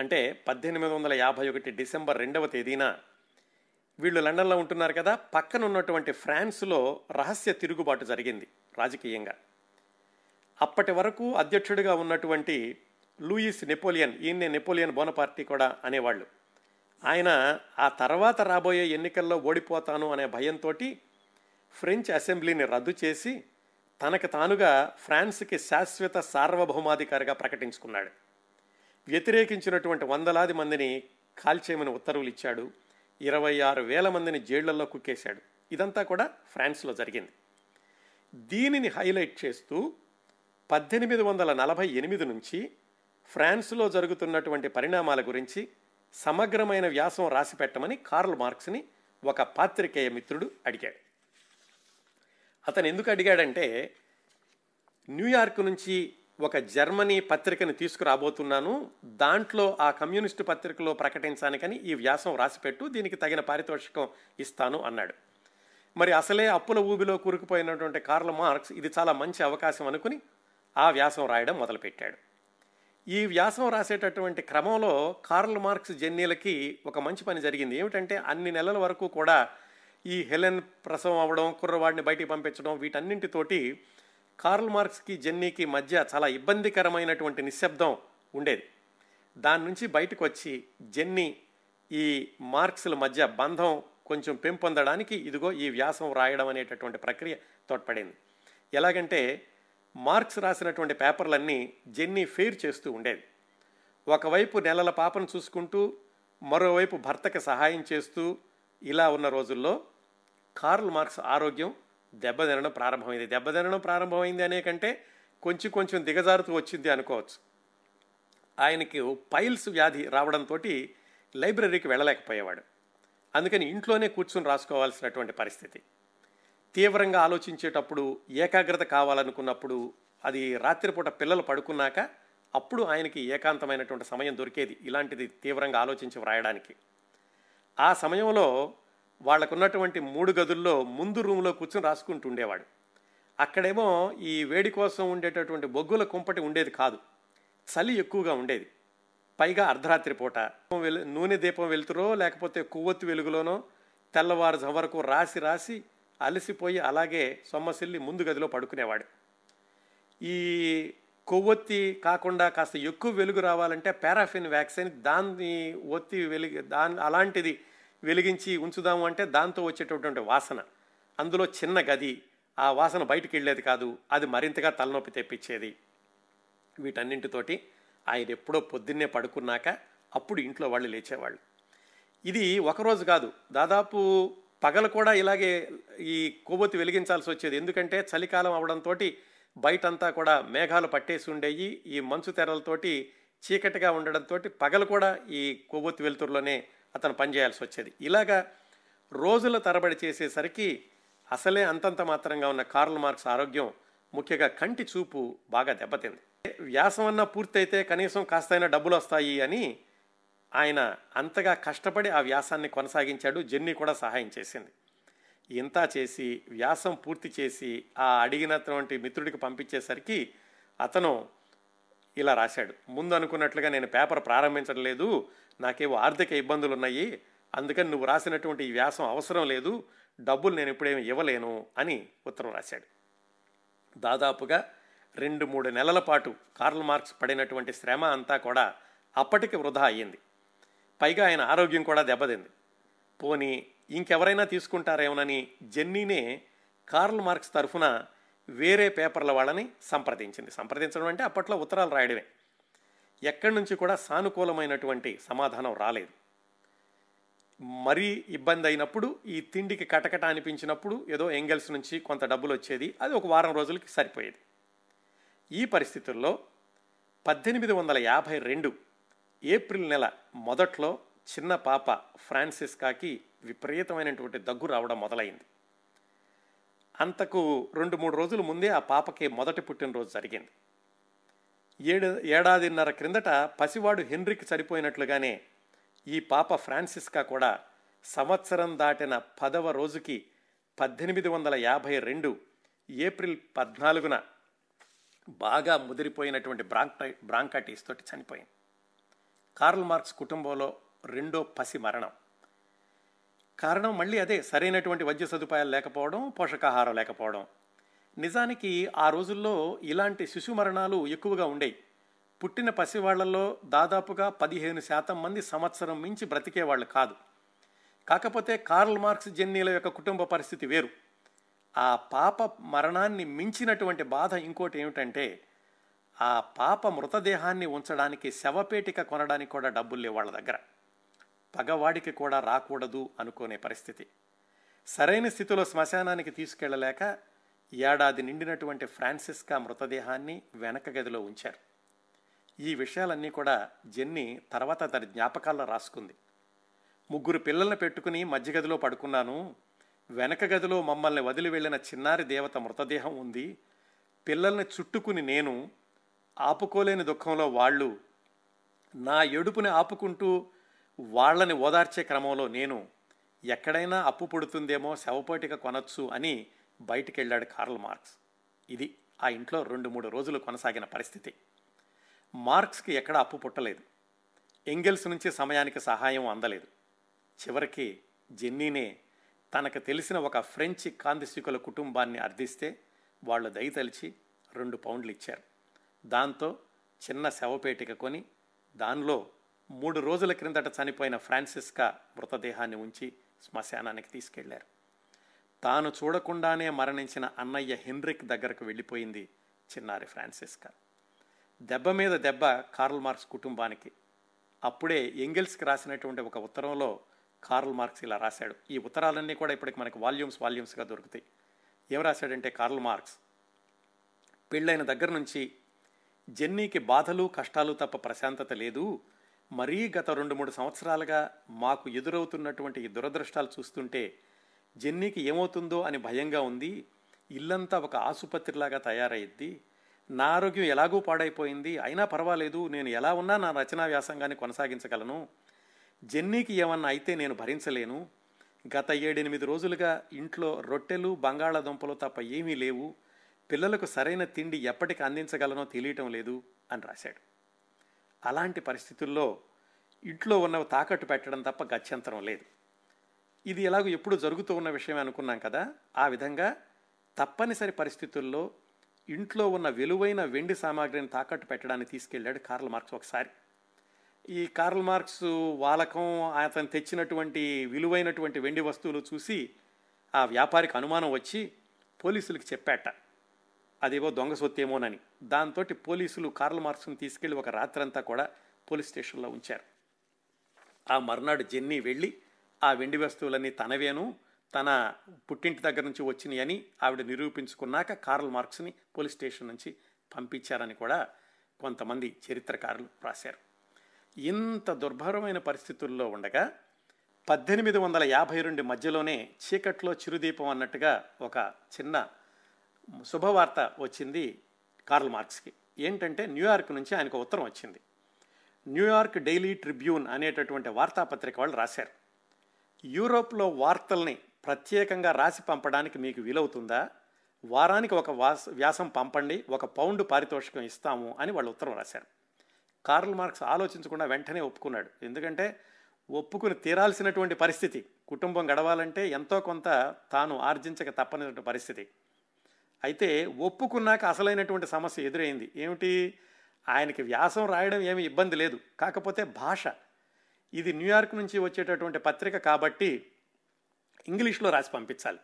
అంటే పద్దెనిమిది వందల యాభై ఒకటి డిసెంబర్ రెండవ తేదీన వీళ్ళు లండన్లో ఉంటున్నారు కదా పక్కన ఉన్నటువంటి ఫ్రాన్స్లో రహస్య తిరుగుబాటు జరిగింది రాజకీయంగా. అప్పటి వరకు అధ్యక్షుడిగా ఉన్నటువంటి లూయిస్ నెపోలియన్ ఈయన్నే నెపోలియన్ బోనపార్టీ కూడా అనేవాళ్ళు. ఆయన ఆ తర్వాత రాబోయే ఎన్నికల్లో ఓడిపోతాను అనే భయంతో ఫ్రెంచ్ అసెంబ్లీని రద్దు చేసి తనకు తానుగా ఫ్రాన్స్కి శాశ్వత సార్వభౌమాధికారిగా ప్రకటించుకున్నాడు. వ్యతిరేకించినటువంటి వందలాది మందిని కాల్చేయమని ఉత్తర్వులు ఇచ్చాడు. ఇరవై ఆరు వేల మందిని జైళ్ళలో కుక్కేశాడు. ఇదంతా కూడా ఫ్రాన్స్లో జరిగింది. దీనిని హైలైట్ చేస్తూ పద్దెనిమిది వందల నలభై ఎనిమిది నుంచి ఫ్రాన్స్లో జరుగుతున్నటువంటి పరిణామాల గురించి సమగ్రమైన వ్యాసం రాసి పెట్టమని కార్ల్ మార్క్స్ని ఒక పాత్రికేయ మిత్రుడు అడిగాడు. అతను ఎందుకు అడిగాడంటే న్యూయార్క్ నుంచి ఒక జర్మనీ పత్రికను తీసుకురాబోతున్నాను దాంట్లో ఆ కమ్యూనిస్టు పత్రికలో ప్రకటించానికని ఈ వ్యాసం రాసిపెట్టు దీనికి తగిన పారితోషికం ఇస్తాను అన్నాడు. మరి అసలే అప్పుల ఊబిలో కూరుకుపోయినటువంటి కార్ల మార్క్స్ ఇది చాలా మంచి అవకాశం అనుకుని ఆ వ్యాసం రాయడం మొదలుపెట్టాడు. ఈ వ్యాసం రాసేటటువంటి క్రమంలో కార్ల్ మార్క్స్ జెన్నీలకి ఒక మంచి పని జరిగింది. ఏమిటంటే అన్ని నెలల వరకు కూడా ఈ హెలెన్ ప్రసవం అవ్వడం కుర్రవాడిని బయటికి పంపించడం వీటన్నింటితోటి కార్ల్ మార్క్స్కి జెన్నీకి మధ్య చాలా ఇబ్బందికరమైనటువంటి నిశ్శబ్దం ఉండేది. దాని నుంచి బయటకు వచ్చి జెన్నీ ఈ మార్క్స్ల మధ్య బంధం కొంచెం పెంపొందడానికి ఇదిగో ఈ వ్యాసం రాయడం అనేటటువంటి ప్రక్రియ తోడ్పడింది. ఎలాగంటే మార్క్స్ రాసినటువంటి పేపర్లన్నీ జెన్నీ ఫెయిర్ చేస్తూ ఉండేది ఒకవైపు నెలల పాపను చూసుకుంటూ మరోవైపు భర్తకి సహాయం చేస్తూ ఇలా ఉన్న రోజుల్లో కార్ల్ మార్క్స్ ఆరోగ్యం దెబ్బతినడం ప్రారంభమైంది. దెబ్బతినడం ప్రారంభమైంది అనే కంటే కొంచెం కొంచెం దిగజారుతూ వచ్చింది అనుకోవచ్చు. ఆయనకి పైల్స్ వ్యాధి రావడంతో లైబ్రరీకి వెళ్ళలేకపోయేవాడు. అందుకని ఇంట్లోనే కూర్చుని రాసుకోవాల్సినటువంటి పరిస్థితి. తీవ్రంగా ఆలోచించేటప్పుడు ఏకాగ్రత కావాలనుకున్నప్పుడు అది రాత్రిపూట పిల్లలు పడుకున్నాక అప్పుడు ఆయనకి ఏకాంతమైనటువంటి సమయం దొరికేది. ఇలాంటిది తీవ్రంగా ఆలోచించి వ్రాయడానికి. ఆ సమయంలో వాళ్ళకున్నటువంటి మూడు గదుల్లో ముందు రూమ్లో కూర్చొని రాసుకుంటూ ఉండేవాడు. అక్కడేమో ఈ వేడి కోసం ఉండేటటువంటి బొగ్గుల కుంపటి ఉండేది కాదు. చలి ఎక్కువగా ఉండేది. పైగా అర్ధరాత్రి పూట. నూనె దీపం వెలుతురో లేకపోతే కొవ్వొత్తి వెలుగులోనో తెల్లవారు వరకు రాసి రాసి అలసిపోయి అలాగే సొమ్మసిల్లి ముందు గదిలో పడుకునేవాడు. ఈ కొవ్వొత్తి కాకుండా కాస్త ఎక్కువ వెలుగు రావాలంటే పారాఫిన్ వ్యాక్సిన్ దాన్ని ఒత్తి వెలిగి దాని అలాంటిది వెలిగించి ఉంచుదాము అంటే దాంతో వచ్చేటటువంటి వాసన. అందులో చిన్న గది ఆ వాసన బయటికి వెళ్ళేది కాదు అది మరింతగా తలనొప్పి తెప్పించేది. వీటన్నింటితోటి ఆయన ఎప్పుడో పొద్దున్నే పడుకున్నాక అప్పుడు ఇంట్లో వాళ్ళు లేచేవాళ్ళు. ఇది ఒకరోజు కాదు దాదాపు పగలు కూడా ఇలాగే ఈ కొవ్వొత్తి వెలిగించాల్సి వచ్చేది. ఎందుకంటే చలికాలం అవడంతో బయటంతా కూడా మేఘాలు పట్టేసి ఉండేవి ఈ మంచు తెరలతోటి చీకటిగా ఉండడంతో పగలు కూడా ఈ కొవ్వొత్తి వెలుతురులోనే అతను పనిచేయాల్సి వచ్చేది. ఇలాగా రోజుల తరబడి చేసేసరికి అసలే అంతంత మాత్రంగా ఉన్న కార్ల్ మార్క్స్ ఆరోగ్యం ముఖ్యంగా కంటి చూపు బాగా దెబ్బతింది. వ్యాసం అన్నా పూర్తయితే కనీసం కాస్తైనా డబ్బులు వస్తాయి అని ఆయన అంతగా కష్టపడి ఆ వ్యాసాన్ని కొనసాగించాడు జెన్నీ కూడా సహాయం చేసింది. ఇంత చేసి వ్యాసం పూర్తి చేసి ఆ అడిగినటువంటి మిత్రుడికి పంపించేసరికి అతను ఇలా రాశాడు. ముందు అనుకున్నట్లుగా నేను పేపర్ ప్రారంభించడం లేదు నాకేవో ఆర్థిక ఇబ్బందులు ఉన్నాయి అందుకని నువ్వు రాసినటువంటి ఈ వ్యాసం అవసరం లేదు డబ్బులు నేను ఇప్పుడేమి ఇవ్వలేను అని ఉత్తరం రాశాడు. దాదాపుగా రెండు మూడు నెలల పాటు కార్ల్ మార్క్స్ పడినటువంటి శ్రమ అంతా కూడా అప్పటికి వృధా అయ్యింది. పైగా ఆయన ఆరోగ్యం కూడా దెబ్బతింది. పోని ఇంకెవరైనా తీసుకుంటారేమోనని జెన్నీనే కార్ల్ మార్క్స్ తరఫున వేరే పేపర్ల వాళ్ళని సంప్రదించింది. సంప్రదించడం అంటే అప్పట్లో ఉత్తరాలు రాయడమే. ఎక్కడి నుంచి కూడా సానుకూలమైనటువంటి సమాధానం రాలేదు. మరీ ఇబ్బంది అయినప్పుడు ఈ తిండికి కటకట అనిపించినప్పుడు ఏదో ఎంగల్స్ నుంచి కొంత డబ్బులు వచ్చేది అది ఒక వారం రోజులకి సరిపోయేది. ఈ పరిస్థితుల్లో పద్దెనిమిది వందల యాభై రెండు ఏప్రిల్ నెల మొదట్లో చిన్న పాప ఫ్రాన్సిస్కాకి విపరీతమైనటువంటి దగ్గు రావడం మొదలైంది. అంతకు రెండు మూడు రోజుల ముందే ఆ పాపకి మొదటి పుట్టినరోజు జరిగింది. ఏడు ఏడాదిన్నర క్రిందట పసివాడు హెన్రిక్ చనిపోయినట్లుగానే ఈ పాప ఫ్రాన్సిస్కా కూడా సంవత్సరం దాటిన పదవ రోజుకి పద్దెనిమిది వందల యాభై రెండు ఏప్రిల్ పద్నాలుగున బాగా ముదిరిపోయినటువంటి బ్రాంకై బ్రాంకైటిస్ తోటి చనిపోయింది. కార్ల్ మార్క్స్ కుటుంబంలో రెండో పసి మరణం. కారణం మళ్ళీ అదే సరైనటువంటి వైద్య సదుపాయాలు లేకపోవడం పోషకాహారం లేకపోవడం. నిజానికి ఆ రోజుల్లో ఇలాంటి శిశు మరణాలు ఎక్కువగా ఉండేవి పుట్టిన పసివాళ్ళలో దాదాపుగా పదిహేను శాతం మంది సంవత్సరం మించి బ్రతికేవాళ్ళు కాదు. కాకపోతే కార్ల్ మార్క్స్ జెన్నీల యొక్క కుటుంబ పరిస్థితి వేరు. ఆ పాప మరణాన్ని మించినటువంటి బాధ ఇంకోటి ఏమిటంటే ఆ పాప మృతదేహాన్ని ఉంచడానికి శవపేటిక కొనడానికి కూడా డబ్బులు లేవు వాళ్ళ దగ్గర. పగవాడికి కూడా రాకూడదు అనుకునే పరిస్థితి. సరైన స్థితిలో శ్మశానానికి తీసుకెళ్ళలేక ఏడాది నిండినటువంటి ఫ్రాన్సిస్కా మృతదేహాన్ని వెనక గదిలో ఉంచారు. ఈ విషయాలన్నీ కూడా జెన్నీ తర్వాత తన జ్ఞాపకాల్లో రాసుకుంది. ముగ్గురు పిల్లల్ని పెట్టుకుని మధ్య గదిలో పడుకున్నాను. వెనక గదిలో మమ్మల్ని వదిలి వెళ్ళిన చిన్నారి దేవత మృతదేహం ఉంది. పిల్లల్ని చుట్టుకుని నేను ఆపుకోలేని దుఃఖంలో వాళ్ళు నా ఎడుపుని ఆపుకుంటూ వాళ్ళని ఓదార్చే క్రమంలో నేను ఎక్కడైనా అప్పు పుడుతుందేమో శవపోటిక కొనొచ్చు అని బయటికి వెళ్ళాడు కార్ల్ మార్క్స్. ఇది ఆ ఇంట్లో రెండు మూడు రోజులు కొనసాగిన పరిస్థితి. మార్క్స్కి ఎక్కడ అప్పు పుట్టలేదు. ఎంగెల్స్ నుంచి సమయానికి సహాయం అందలేదు. చివరికి జెన్నీనే తనకు తెలిసిన ఒక ఫ్రెంచ్ కాందిశికుల కుటుంబాన్ని అర్థిస్తే వాళ్ళు దయతలిచి రెండు పౌండ్లు ఇచ్చారు. దాంతో చిన్న శవపేటిక కొని దానిలో మూడు రోజుల క్రిందట చనిపోయిన ఫ్రాన్సిస్కా మృతదేహాన్ని ఉంచి శ్మశానానికి తీసుకెళ్ళారు. తాను చూడకుండానే మరణించిన అన్నయ్య హెన్రిక్ దగ్గరకు వెళ్ళిపోయింది చిన్నారి ఫ్రాన్సిస్కా. దెబ్బ మీద దెబ్బ కార్ల్ మార్క్స్ కుటుంబానికి. అప్పుడే ఎంగిల్స్కి రాసినటువంటి ఒక ఉత్తరంలో కార్ల్ మార్క్స్ ఇలా రాశాడు. ఈ ఉత్తరాలన్నీ కూడా ఇప్పటికి మనకి వాల్యూమ్స్ వాల్యూమ్స్గా దొరుకుతాయి. ఏం రాశాడంటే కార్ల్ మార్క్స్ పెళ్ళైన దగ్గర నుంచి జెన్నీకి బాధలు కష్టాలు తప్ప ప్రశాంతత లేదు. మరీ గత రెండు మూడు సంవత్సరాలుగా మాకు ఎదురవుతున్నటువంటి ఈ దురదృష్టాలు చూస్తుంటే జెన్నీకి ఏమవుతుందో అని భయంగా ఉంది. ఇల్లంతా ఒక ఆసుపత్రిలాగా తయారయ్యిద్ది నా ఆరోగ్యం ఎలాగూ పాడైపోయింది. అయినా పర్వాలేదు నేను ఎలా ఉన్నా నా రచనా వ్యాసంగాన్ని కొనసాగించగలను. జెన్నీకి ఏమన్నా అయితే నేను భరించలేను. గత ఏడెనిమిది రోజులుగా ఇంట్లో రొట్టెలు బంగాళాదుంపలు తప్ప ఏమీ లేవు. పిల్లలకు సరైన తిండి ఎప్పటికి అందించగలనో తెలియటం లేదు అని రాశాడు. అలాంటి పరిస్థితుల్లో ఇంట్లో ఉన్నవి తాకట్టు పెట్టడం తప్ప గత్యంతరం లేదు. ఇది ఎలాగో ఎప్పుడు జరుగుతూ ఉన్న విషయం అనుకున్నాం కదా. ఆ విధంగా తప్పనిసరి పరిస్థితుల్లో ఇంట్లో ఉన్న విలువైన వెండి సామాగ్రిని తాకట్టు పెట్టడానికి తీసుకెళ్ళాడు కార్ల్ మార్క్స్ ఒకసారి. ఈ కార్ల్ మార్క్స్ వాలకం అతను తెచ్చినటువంటి విలువైనటువంటి వెండి వస్తువులు చూసి ఆ వ్యాపారికి అనుమానం వచ్చి పోలీసులకు చెప్పాట. అదేవో దొంగ సొత్తేమోనని. దాంతో పోలీసులు కార్ల మార్క్స్ని తీసుకెళ్ళి ఒక రాత్రంతా కూడా పోలీస్ స్టేషన్లో ఉంచారు. ఆ మర్నాడు జెన్నీ వెళ్ళి ఆ వెండి వస్తువులన్నీ తనవేను తన పుట్టింటి దగ్గర నుంచి వచ్చినాయని ఆవిడ నిరూపించుకున్నాక కార్ల్ మార్క్స్ని పోలీస్ స్టేషన్ నుంచి పంపించారని కూడా కొంతమంది చరిత్రకారులు రాశారు. ఇంత దుర్భరమైన పరిస్థితుల్లో ఉండగా పద్దెనిమిది వందల యాభై రెండు మధ్యలోనే చీకట్లో చిరుదీపం అన్నట్టుగా ఒక చిన్న శుభవార్త వచ్చింది కార్ల్ మార్క్స్కి. ఏంటంటే న్యూయార్క్ నుంచి ఆయనకు ఉత్తరం వచ్చింది. న్యూయార్క్ డైలీ ట్రిబ్యూన్ అనేటటువంటి వార్తాపత్రిక వాళ్ళు రాశారు. యూరోప్లో వార్తల్ని ప్రత్యేకంగా రాసి పంపడానికి మీకు వీలవుతుందా? వారానికి ఒక వాస వ్యాసం పంపండి ఒక పౌండ్ పారితోషికం ఇస్తాము అని వాళ్ళు ఉత్తరం రాశారు. కార్ల్ మార్క్స్ ఆలోచించకుండా వెంటనే ఒప్పుకున్నాడు. ఎందుకంటే ఒప్పుకుని తీరాల్సినటువంటి పరిస్థితి కుటుంబం గడవాలంటే ఎంతో కొంత తాను ఆర్జించక తప్పనిటువంటి పరిస్థితి. అయితే ఒప్పుకున్నాక అసలైనటువంటి సమస్య ఎదురైంది. ఏమిటి? ఆయనకి వ్యాసం రాయడం ఏమి ఇబ్బంది లేదు. కాకపోతే భాష. ఇది న్యూయార్క్ నుంచి వచ్చేటటువంటి పత్రిక కాబట్టి ఇంగ్లీష్లో రాసి పంపించాలి.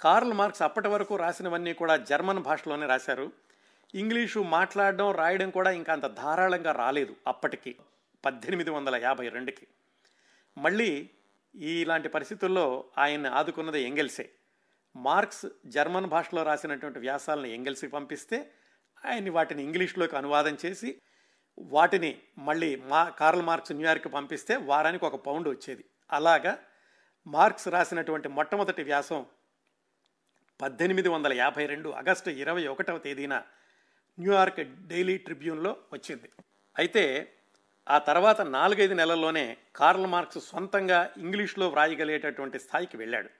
కార్ల్ మార్క్స్ అప్పటి వరకు రాసినవన్నీ కూడా జర్మన్ భాషలోనే రాశారు. ఇంగ్లీషు మాట్లాడడం రాయడం కూడా ఇంకా అంత ధారాళంగా రాలేదు అప్పటికి పద్దెనిమిది వందల యాభై రెండుకి. మళ్ళీ ఇలాంటి పరిస్థితుల్లో ఆయన ఆదుకున్నది ఎంగెల్సే. మార్క్స్ జర్మన్ భాషలో రాసినటువంటి వ్యాసాలను ఎంగిల్స్కి పంపిస్తే ఆయన వాటిని ఇంగ్లీష్లోకి అనువాదం చేసి వాటిని మళ్ళీ మా కార్ల్ మార్క్స్ న్యూయార్క్ పంపిస్తే వారానికి ఒక పౌండ్ వచ్చేది. అలాగా మార్క్స్ రాసినటువంటి మొట్టమొదటి వ్యాసం పద్దెనిమిది వందల యాభై రెండు ఆగస్టు ఇరవై ఒకటవ తేదీన న్యూయార్క్ డైలీ ట్రిబ్యూన్లో వచ్చింది. అయితే ఆ తర్వాత నాలుగైదు నెలల్లోనే కార్ల్ మార్క్స్ సొంతంగా ఇంగ్లీష్లో వ్రాయగలిగేటటువంటి స్థాయికి వెళ్ళాడు.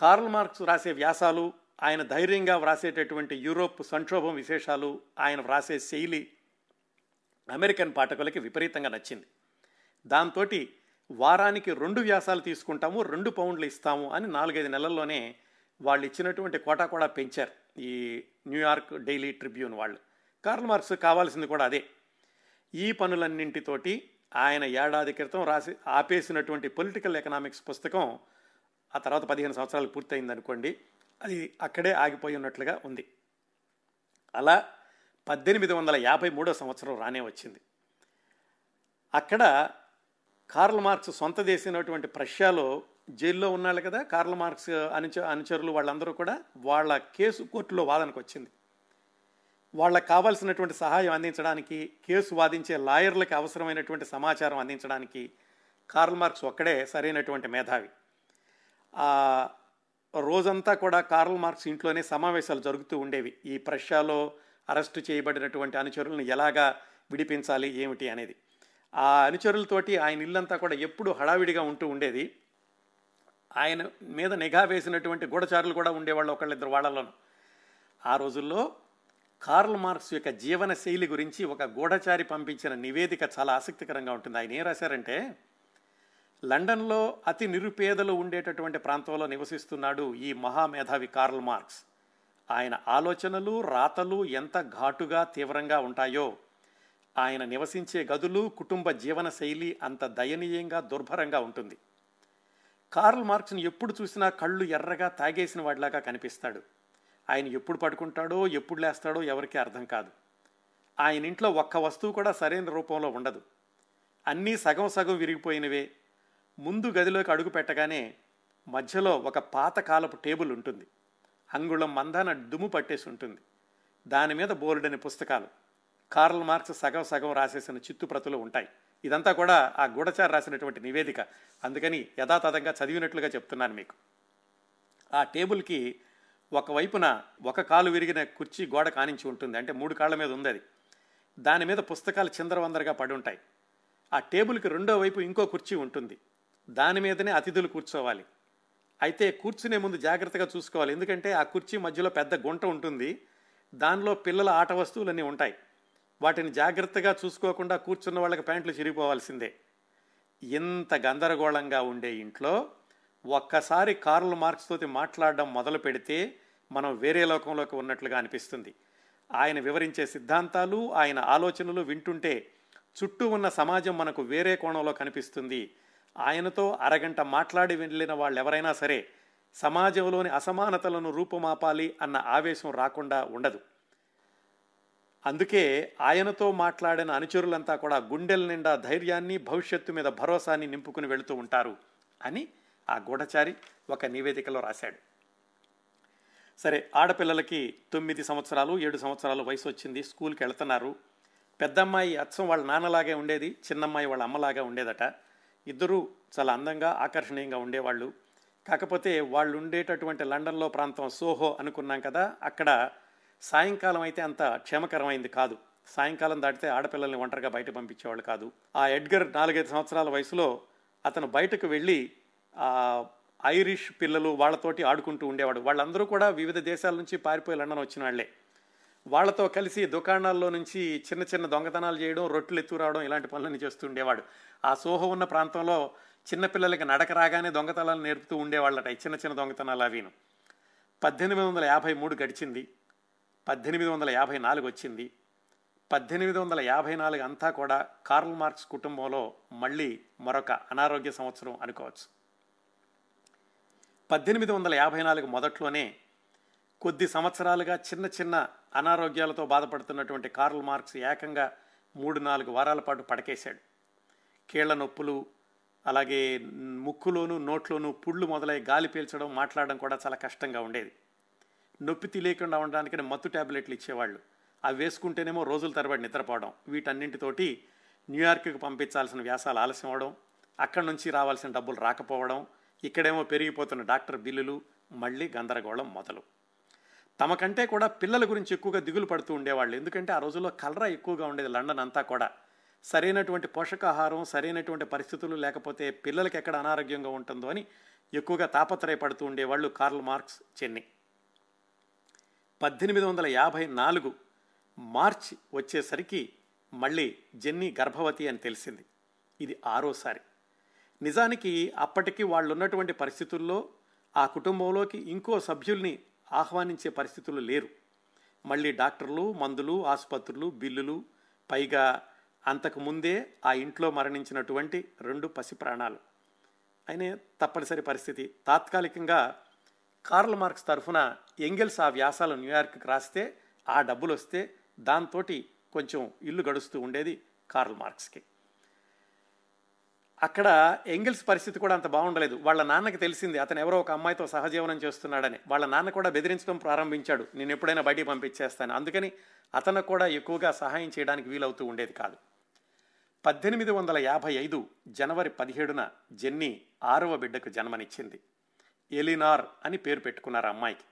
కార్ల్ మార్క్స్ రాసే వ్యాసాలు ఆయన ధైర్యంగా వ్రాసేటటువంటి యూరోప్ సంక్షోభం విశేషాలు ఆయన వ్రాసే శైలి అమెరికన్ పాఠకులకి విపరీతంగా నచ్చింది. దాంతో వారానికి రెండు వ్యాసాలు తీసుకుంటాము రెండు పౌండ్లు ఇస్తాము అని నాలుగైదు నెలల్లోనే వాళ్ళు ఇచ్చినటువంటి కోటా కూడా పెంచారు ఈ న్యూయార్క్ డైలీ ట్రిబ్యూన్ వాళ్ళు. కార్ల్ మార్క్స్ కావాల్సింది కూడా అదే. ఈ పనులన్నింటితోటి ఆయన ఏడాది క్రితం రాసి ఆపేసినటువంటి పొలిటికల్ ఎకనామిక్స్ పుస్తకం ఆ తర్వాత పదిహేను సంవత్సరాలు పూర్తయింది అనుకోండి అది అక్కడే ఆగిపోయి ఉన్నట్లుగా ఉంది. అలా పద్దెనిమిది వందల యాభై మూడో సంవత్సరం రానే వచ్చింది. అక్కడ కార్ల్ మార్క్స్ సొంత దేశమైనటువంటి ప్రష్యాలో జైల్లో ఉన్నాళ్ళు కదా కార్ల్ మార్క్స్ అనుచ అనుచరులు వాళ్ళందరూ కూడా వాళ్ళ కేసు కోర్టులో వాదనకు వచ్చింది. వాళ్ళకు కావాల్సినటువంటి సహాయం అందించడానికి కేసు వాదించే లాయర్లకు అవసరమైనటువంటి సమాచారం అందించడానికి కార్ల్ మార్క్స్ ఒక్కడే సరైనటువంటి మేధావి. రోజంతా కూడా కార్ల్ మార్క్స్ ఇంట్లోనే సమావేశాలు జరుగుతూ ఉండేవి. ఈ ప్రష్యాలో అరెస్టు చేయబడినటువంటి అనుచరులను ఎలాగా విడిపించాలి ఏమిటి అనేది. ఆ అనుచరులతోటి ఆయన ఇల్లంతా కూడా ఎప్పుడూ హడావిడిగా ఉంటూ ఉండేది. ఆయన మీద నిఘా వేసినటువంటి గూఢచారులు కూడా ఉండేవాళ్ళు ఒకళ్ళిద్దరు వాళ్ళలోనూ. ఆ రోజుల్లో కార్ల్ మార్క్స్ యొక్క జీవన శైలి గురించి ఒక గూఢచారి పంపించిన నివేదిక చాలా ఆసక్తికరంగా ఉంటుంది. ఆయన ఏం రాశారంటే లండన్లో అతి నిరుపేదలు ఉండేటటువంటి ప్రాంతంలో నివసిస్తున్నాడు ఈ మహామేధావి కార్ల్ మార్క్స్. ఆయన ఆలోచనలు రాతలు ఎంత ఘాటుగా తీవ్రంగా ఉంటాయో ఆయన నివసించే గదులు కుటుంబ జీవన శైలి అంత దయనీయంగా దుర్భరంగా ఉంటుంది. కార్ల్ మార్క్స్ని ఎప్పుడు చూసినా కళ్ళు ఎర్రగా తాగేసిన వాడిలాగా కనిపిస్తాడు. ఆయన ఎప్పుడు పడుకుంటాడో ఎప్పుడు లేస్తాడో ఎవరికీ అర్థం కాదు. ఆయన ఇంట్లో ఒక్క వస్తువు కూడా సరైన రూపంలో ఉండదు. అన్నీ సగం సగం విరిగిపోయినవే. ముందు గదిలోకి అడుగు పెట్టగానే మధ్యలో ఒక పాత కాలపు టేబుల్ ఉంటుంది. అంగుళం మందాన దుమ్ము పట్టేసి ఉంటుంది. దాని మీద బోర్డని పుస్తకాలు. కార్ల్ మార్క్స్ సగం సగం రాసేసిన చిత్తుప్రతులు ఉంటాయి. ఇదంతా కూడా ఆ గూఢచారు రాసినటువంటి నివేదిక. అందుకని యథాతథంగా చదివినట్లుగా చెప్తున్నాను మీకు. ఆ టేబుల్కి ఒకవైపున ఒక కాలు విరిగిన కుర్చీ గోడ కానించి ఉంటుంది. అంటే మూడు కాళ్ళ మీద ఉంది అది. దాని మీద పుస్తకాలు చిందరవందరగా పడి ఉంటాయి. ఆ టేబుల్కి రెండో వైపు ఇంకో కుర్చీ ఉంటుంది. దాని మీదనే అతిథులు కూర్చోవాలి. అయితే కూర్చునే ముందు జాగ్రత్తగా చూసుకోవాలి. ఎందుకంటే ఆ కుర్చీ మధ్యలో పెద్ద గుంట ఉంటుంది. దానిలో పిల్లల ఆట వస్తువులన్నీ ఉంటాయి. వాటిని జాగ్రత్తగా చూసుకోకుండా కూర్చున్న వాళ్ళకి ప్యాంట్లు చిరిగిపోవాల్సిందే. ఇంత గందరగోళంగా ఉండే ఇంట్లో ఒక్కసారి కార్ల్ మార్క్స్ తోటి మాట్లాడడం మొదలు పెడితే మనం వేరే లోకంలోకి ఉన్నట్లుగా అనిపిస్తుంది. ఆయన వివరించే సిద్ధాంతాలు ఆయన ఆలోచనలు వింటుంటే చుట్టూ ఉన్న సమాజం మనకు వేరే కోణంలో కనిపిస్తుంది. ఆయనతో అరగంట మాట్లాడి వెళ్ళిన వాళ్ళు ఎవరైనా సరే సమాజంలోని అసమానతలను రూపుమాపాలి అన్న ఆవేశం రాకుండా ఉండదు. అందుకే ఆయనతో మాట్లాడిన అనుచరులంతా కూడా గుండెల నిండా ధైర్యాన్ని భవిష్యత్తు మీద భరోసాని నింపుకుని వెళుతూ ఉంటారు అని ఆ గూఢచారి ఒక నివేదికలో రాశాడు. సరే ఆడపిల్లలకి తొమ్మిది సంవత్సరాలు ఏడు సంవత్సరాలు వయసు వచ్చింది స్కూల్కి వెళ్తున్నారు. పెద్దమ్మాయి అచ్చం వాళ్ళ నాన్నలాగే ఉండేది చిన్నమ్మాయి వాళ్ళ అమ్మలాగా ఉండేదట. ఇద్దరూ చాలా అందంగా ఆకర్షణీయంగా ఉండేవాళ్ళు. కాకపోతే వాళ్ళు ఉండేటటువంటి లండన్లో ప్రాంతం సోహో అనుకున్నాం కదా అక్కడ సాయంకాలం అయితే అంత క్షేమకరమైంది కాదు. సాయంకాలం దాటితే ఆడపిల్లల్ని ఒంటరిగా బయట పంపించేవాళ్ళు కాదు. ఆ ఎడ్గర్ నాలుగైదు సంవత్సరాల వయసులో అతను బయటకు వెళ్ళి ఐరిష్ పిల్లలు వాళ్ళతోటి ఆడుకుంటూ ఉండేవాడు. వాళ్ళందరూ కూడా వివిధ దేశాల నుంచి పారిపోయి లండన్ వచ్చిన వాళ్ళే. వాళ్ళతో కలిసి దుకాణాల్లో నుంచి చిన్న చిన్న దొంగతనాలు చేయడం రొట్టెలు ఎత్తుకురావడం ఇలాంటి పనులన్నీ చేస్తూ ఉండేవాడు. ఆ సోహ ఉన్న ప్రాంతంలో చిన్నపిల్లలకి నడక రాగానే దొంగతనాలు నేర్పుతూ ఉండేవాళ్ళట చిన్న చిన్న దొంగతనాలు అవిను. పద్దెనిమిది వందల యాభై మూడు గడిచింది. పద్దెనిమిది వందల యాభై నాలుగు వచ్చింది. పద్దెనిమిది వందల యాభై నాలుగు అంతా కూడా కార్ల్ మార్క్స్ కుటుంబంలో మళ్ళీ మరొక అనారోగ్య సంవత్సరం అనుకోవచ్చు. పద్దెనిమిది వందల యాభై నాలుగు మొదట్లోనే కొద్ది సంవత్సరాలుగా చిన్న చిన్న అనారోగ్యాలతో బాధపడుతున్నటువంటి కార్ల్ మార్క్స్ ఏకంగా మూడు నాలుగు వారాల పాటు పడకేశాడు. కీళ్ళ నొప్పులు అలాగే ముక్కులోను నోట్లోనూ పుళ్ళు మొదలై గాలి పీల్చడం మాట్లాడడం కూడా చాలా కష్టంగా ఉండేది. నొప్పి తెలియకుండా ఉండడానికి మత్తు ట్యాబ్లెట్లు ఇచ్చేవాళ్ళు. అవి వేసుకుంటేనేమో రోజుల తరబడి నిద్రపోవడం. వీటన్నింటితోటి న్యూయార్క్కి పంపించాల్సిన వ్యాసాలు ఆలస్యం అవడం అక్కడి నుంచి రావాల్సిన డబ్బులు రాకపోవడం ఇక్కడేమో పెరిగిపోతున్న డాక్టర్ బిల్లులు మళ్ళీ గందరగోళం మొదలు. తమకంటే కూడా పిల్లల గురించి ఎక్కువగా దిగులు పడుతూ ఉండేవాళ్ళు. ఎందుకంటే ఆ రోజుల్లో కలరా ఎక్కువగా ఉండేది లండన్ అంతా కూడా. సరైనటువంటి పోషకాహారం సరైనటువంటి పరిస్థితులు లేకపోతే పిల్లలకి ఎక్కడ అనారోగ్యంగా ఉంటుందో అని ఎక్కువగా తాపత్రయపడుతూ ఉండేవాళ్ళు కార్ల్ మార్క్స్ చెన్ని. పద్దెనిమిది వందల యాభై నాలుగు మార్చ్ వచ్చేసరికి మళ్ళీ జెన్నీ గర్భవతి అని తెలిసింది. ఇది ఆరోసారి. నిజానికి అప్పటికి వాళ్ళు ఉన్నటువంటి పరిస్థితుల్లో ఆ కుటుంబంలోకి ఇంకో సభ్యుల్ని ఆహ్వానించే పరిస్థితులు లేరు. మళ్ళీ డాక్టర్లు మందులు ఆసుపత్రులు బిల్లులు పైగా అంతకుముందే ఆ ఇంట్లో మరణించినటువంటి రెండు పసి ప్రాణాలు. అయినే తప్పనిసరి పరిస్థితి. తాత్కాలికంగా కార్ల్ మార్క్స్ తరఫున ఎంగెల్స్ ఆ వ్యాసాలు న్యూయార్క్కి రాస్తే ఆ డబ్బులు వస్తే దాంతో కొంచెం ఇల్లు గడుస్తూ ఉండేది కార్ల్ మార్క్స్కి. అక్కడ ఎంగిల్స్ పరిస్థితి కూడా అంత బాగుండలేదు. వాళ్ళ నాన్నకి తెలిసింది అతను ఎవరో ఒక అమ్మాయితో సహజీవనం చేస్తున్నాడని. వాళ్ళ నాన్న కూడా బెదిరించడం ప్రారంభించాడు నేను ఎప్పుడైనా బయటికి పంపించేస్తాను. అందుకని అతను కూడా ఎక్కువగా సహాయం చేయడానికి వీలవుతూ ఉండేది కాదు. పద్దెనిమిది వందల యాభై ఐదు జనవరి పదిహేడున జెన్నీ ఆరవ బిడ్డకు జన్మనిచ్చింది. ఎలినార్ అని పేరు పెట్టుకున్నారు అమ్మాయికి.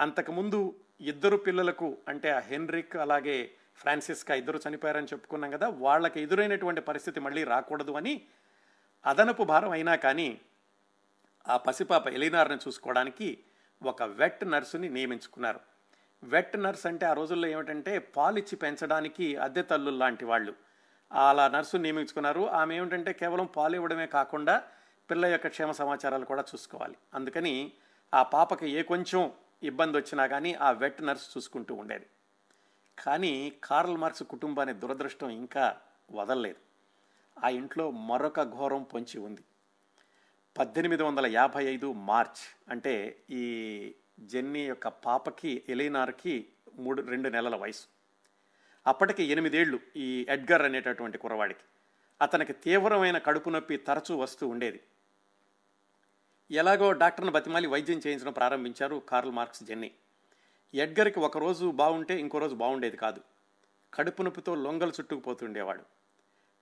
అంతకుముందు ఇద్దరు పిల్లలకు అంటే ఆ హెన్రిక్ అలాగే ఫ్రాన్సిస్కా ఇద్దరు చనిపోయారని చెప్పుకున్నాం కదా వాళ్ళకి ఎదురైనటువంటి పరిస్థితి మళ్ళీ రాకూడదు అని అదనపు భారం అయినా కానీ ఆ పసిపాప ఎలినార్ని చూసుకోవడానికి ఒక వెట్ నర్సుని నియమించుకున్నారు. వెట్ నర్స్ అంటే ఆ రోజుల్లో ఏమిటంటే పాలిచ్చి పెంచడానికి అద్దె తల్లు లాంటి వాళ్ళు. అలా నర్సు నియమించుకున్నారు. ఆమె ఏమిటంటే కేవలం పాలు ఇవ్వడమే కాకుండా పిల్ల యొక్క క్షేమ సమాచారాలు కూడా చూసుకోవాలి. అందుకని ఆ పాపకి ఏ కొంచెం ఇబ్బంది వచ్చినా కానీ ఆ వెట్ నర్స్ చూసుకుంటూ ఉండేది. కానీ కార్ల్ మార్క్స్ కుటుంబాన్ని దురదృష్టం ఇంకా వదలలేదు. ఆ ఇంట్లో మరొక ఘోరం పొంచి ఉంది. పద్దెనిమిది వందల యాభై ఐదు మార్చ్ అంటే ఈ జెన్నీ యొక్క పాపకి ఎలినార్కి మూడు రెండు నెలల వయసు. అప్పటికి ఎనిమిదేళ్ళు ఈ ఎడ్గర్ అనేటటువంటి కురవాడికి అతనికి తీవ్రమైన కడుపు నొప్పి తరచూ వస్తూ ఉండేది. ఎలాగో డాక్టర్ను బతిమాలి వైద్యం చేయించడం ప్రారంభించారు కార్ల్ మార్క్స్ జెన్నీ. ఎడ్గర్కి ఒకరోజు బాగుంటే ఇంకో రోజు బాగుండేది కాదు. కడుపు నొప్పితో లొంగలు చుట్టుకుపోతుండేవాడు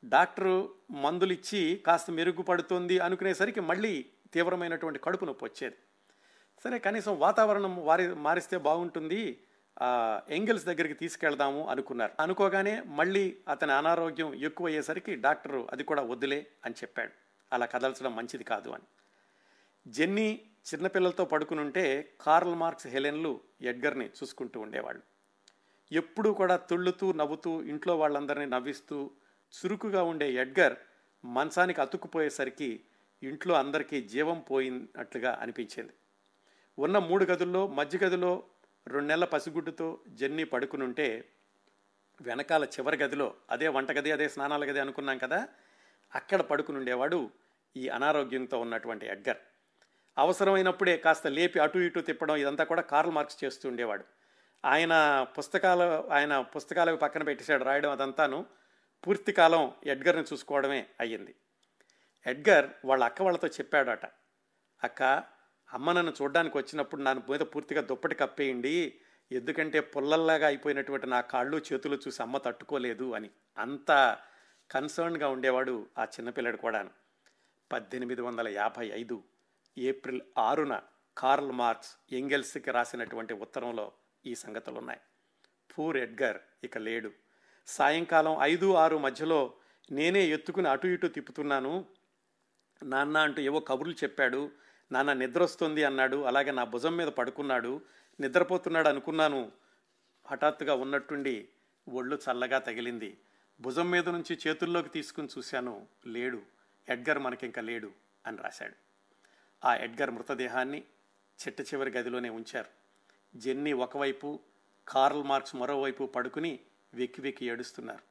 డాక్టరు మందులు ఇచ్చి కాస్త మెరుగుపడుతుంది అనుకునేసరికి మళ్ళీ తీవ్రమైనటువంటి కడుపు నొప్పి వచ్చేది. సరే కనీసం వాతావరణం వారి మారిస్తే బాగుంటుంది ఎంగిల్స్ దగ్గరికి తీసుకెళ్దాము అనుకున్నారు. అనుకోగానే మళ్ళీ అతని అనారోగ్యం ఎక్కువ అయ్యేసరికి డాక్టరు అది కూడా వద్దులే అని చెప్పాడు. అలా కదల్చడం మంచిది కాదు అని. జెన్నీ చిన్నపిల్లలతో పడుకుని ఉంటే కార్ల్ మార్క్స్ హెలెన్లు ఎడ్గర్ని చూసుకుంటూ ఉండేవాళ్ళు. ఎప్పుడూ కూడా తుళ్ళుతూ నవ్వుతూ ఇంట్లో వాళ్ళందరినీ నవ్విస్తూ చురుకుగా ఉండే ఎడ్గర్ మంచానికి అతుక్కుపోయేసరికి ఇంట్లో అందరికీ జీవం పోయినట్లుగా అనిపించింది. ఉన్న మూడు గదుల్లో మధ్య గదిలో రెండు నెలల పసిగుడ్డుతో జెన్నీ పడుకునుంటే వెనకాల చివరి గదిలో అదే వంటగది అదే స్నానాల గది అనుకున్నాం కదా అక్కడ పడుకునుండేవాడు ఈ అనారోగ్యంతో ఉన్నటువంటి ఎడ్గర్. అవసరమైనప్పుడే కాస్త లేపి అటు ఇటు తిప్పడం ఇదంతా కూడా కార్ల్ మార్క్స్ చేస్తూ ఉండేవాడు. ఆయన పుస్తకాలు ఆయన పుస్తకాలు పక్కన పెట్టేశాడు రాయడం అదంతాను. పూర్తి కాలం ఎడ్గర్ని చూసుకోవడమే అయ్యింది. ఎడ్గర్ వాళ్ళ అక్క వాళ్ళతో చెప్పాడట అక్క అమ్మ నన్ను చూడడానికి వచ్చినప్పుడు నన్ను మీద పూర్తిగా దుప్పటి కప్పేయండి ఎందుకంటే పుల్లల్లాగా అయిపోయినటువంటి నా కాళ్ళు చేతులు చూసి అమ్మ తట్టుకోలేదు అని. అంత కన్సర్న్గా ఉండేవాడు ఆ చిన్నపిల్లడు కూడాను. పద్దెనిమిది వందల యాభై ఐదు ఏప్రిల్ ఆరున కార్ల్ మార్క్స్ ఎంగెల్స్కి రాసినటువంటి ఉత్తరంలో ఈ సంగతులు ఉన్నాయి పూర్ ఎడ్గర్ ఇక లేడు. సాయంకాలం ఐదు ఆరు మధ్యలో నేనే ఎత్తుకుని అటు ఇటు తిప్పుతున్నాను. నాన్న అంటూ ఏవో కబుర్లు చెప్పాడు. నాన్న నిద్ర వస్తుంది అన్నాడు. అలాగే నా భుజం మీద పడుకున్నాడు. నిద్రపోతున్నాడు అనుకున్నాను. హఠాత్తుగా ఉన్నట్టుండి ఒళ్ళు చల్లగా తగిలింది. భుజం మీద నుంచి చేతుల్లోకి తీసుకుని చూశాను. లేడు. ఎడ్గర్ మనకింక లేడు అని రాశాడు. ఆ ఎడ్గర్ మృతదేహాన్ని చిట్ట చివరి గదిలోనే ఉంచారు. జెన్నీ ఒకవైపు కార్ల్ మార్క్స్ మరోవైపు పడుకుని వెక్కి వెక్కి ఏడుస్తున్నారు.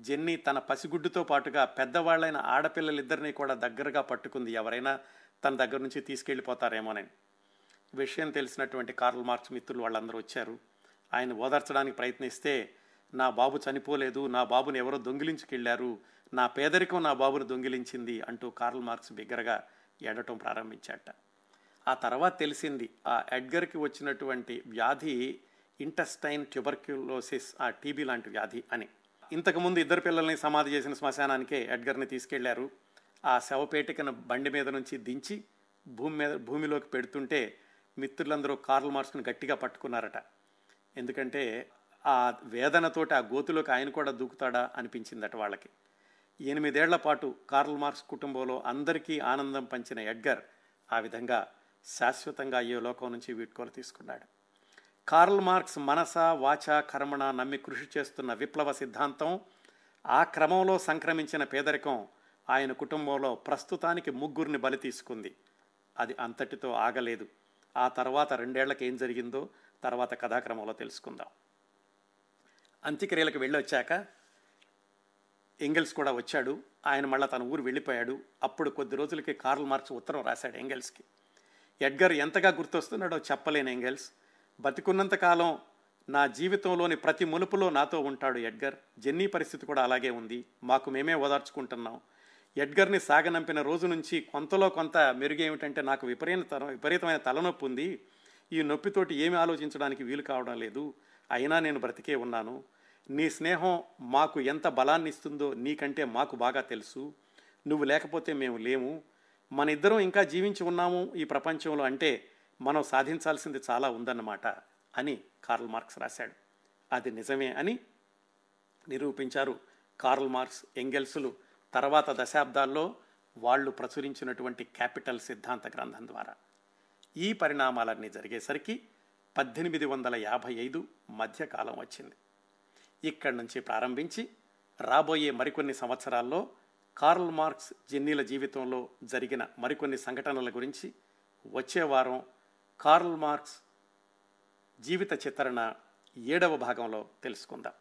జెన్నీ తన పసిగుడ్డుతో పాటుగా పెద్దవాళ్ళైన ఆడపిల్లలిద్దరినీ కూడా దగ్గరగా పట్టుకుంది. ఎవరైనా తన దగ్గర నుంచి తీసుకెళ్ళిపోతారేమోనని. విషయం తెలిసినటువంటి కార్ల్ మార్క్స్ మిత్రులు వాళ్ళందరూ వచ్చారు. ఆయన ఓదార్చడానికి ప్రయత్నిస్తే నా బాబు చనిపోలేదు నా బాబుని ఎవరో దొంగిలించుకెళ్ళారు నా పేదరికం నా బాబును దొంగిలించింది అంటూ కార్ల్ మార్క్స్ బిగ్గరగా ఏడటం ప్రారంభించాట ఆ తర్వాత తెలిసింది ఆ ఎడ్గర్కి వచ్చినటువంటి వ్యాధి ఇంటెస్టైన్ ట్యూబర్క్యులోసిస్ ఆ టీబీ లాంటి వ్యాధి అని. ఇంతకుముందు ఇద్దరు పిల్లల్ని సమాధి చేసిన శ్మశానానికే ఎడ్గర్ని తీసుకెళ్ళారు. ఆ శవపేటికను బండి మీద నుంచి దించి భూమి మీద భూమిలోకి పెడుతుంటే మిత్రులందరూ కార్లు మార్చుకుని గట్టిగా పట్టుకున్నారట. ఎందుకంటే ఆ వేదనతోటి ఆ గోతులోకి ఆయన కూడా దూకుతాడా అనిపించిందట వాళ్ళకి. ఎనిమిదేళ్ళ పాటు కార్ల్ మార్క్స్ కుటుంబంలో అందరికీ ఆనందం పంచిన ఎడ్గర్ ఆ విధంగా శాశ్వతంగా అయ్యే లోకం నుంచి వీడ్కోలు తీసుకున్నాడు. కార్ల్ మార్క్స్ మనస వాచ కర్మణ నమ్మి కృషి చేస్తున్న విప్లవ సిద్ధాంతం ఆ క్రమంలో సంక్రమించిన పేదరికం ఆయన కుటుంబంలో ప్రస్తుతానికి ముగ్గురిని బలి తీసుకుంది. అది అంతటితో ఆగలేదు. ఆ తర్వాత రెండేళ్ళకి ఏం జరిగిందో తర్వాత కథాక్రమంలో తెలుసుకుందాం. అంత్యక్రియలకు వెళ్ళి వచ్చాక ఎంగెల్స్ కూడా వచ్చాడు. ఆయన మళ్ళీ తన ఊరు వెళ్ళిపోయాడు. అప్పుడు కొద్ది రోజులకి కార్ల్ మార్క్స్ ఉత్తరం రాశాడు ఎంగెల్స్కి. ఎడ్గర్ ఎంతగా గుర్తొస్తున్నాడో చెప్పలేని ఎంగెల్స్. బతికున్నంతకాలం నా జీవితంలోని ప్రతి మునుపులో నాతో ఉంటాడు ఎడ్గర్. జెన్నీ పరిస్థితి కూడా అలాగే ఉంది. మాకు మేమే ఓదార్చుకుంటున్నాం. ఎడ్గర్ని సాగనంపిన రోజు నుంచి కొంతలో కొంత మెరుగేమిటంటే నాకు విపరీత విపరీతమైన తలనొప్పి ఉంది. ఈ నొప్పితోటి ఏమి ఆలోచించడానికి వీలు కావడం లేదు. అయినా నేను బ్రతికే ఉన్నాను. నీ స్నేహం మాకు ఎంత బలాన్ని ఇస్తుందో నీకంటే మాకు బాగా తెలుసు. నువ్వు లేకపోతే మేము లేము. మన ఇద్దరం ఇంకా జీవించి ఉన్నాము ఈ ప్రపంచంలో అంటే మనం సాధించాల్సింది చాలా ఉందన్నమాట అని కార్ల్ మార్క్స్ రాశాడు. అది నిజమే అని నిరూపించారు కార్ల్ మార్క్స్ ఎంగెల్సులు తర్వాత దశాబ్దాల్లో వాళ్ళు ప్రచురించినటువంటి క్యాపిటల్ సిద్ధాంత గ్రంథం ద్వారా. ఈ పరిణామాలన్నీ జరిగేసరికి పద్దెనిమిది వందల యాభై ఐదు మధ్యకాలం వచ్చింది. ఇక్కడి నుంచి ప్రారంభించి రాబోయే మరికొన్ని సంవత్సరాల్లో కార్ల్ మార్క్స్ జెన్నీల జీవితంలో జరిగిన మరికొన్ని సంఘటనల గురించి వచ్చే వారం కార్ల్ మార్క్స్ జీవిత చిత్రణ ఏడవ భాగంలో తెలుసుకుందాం.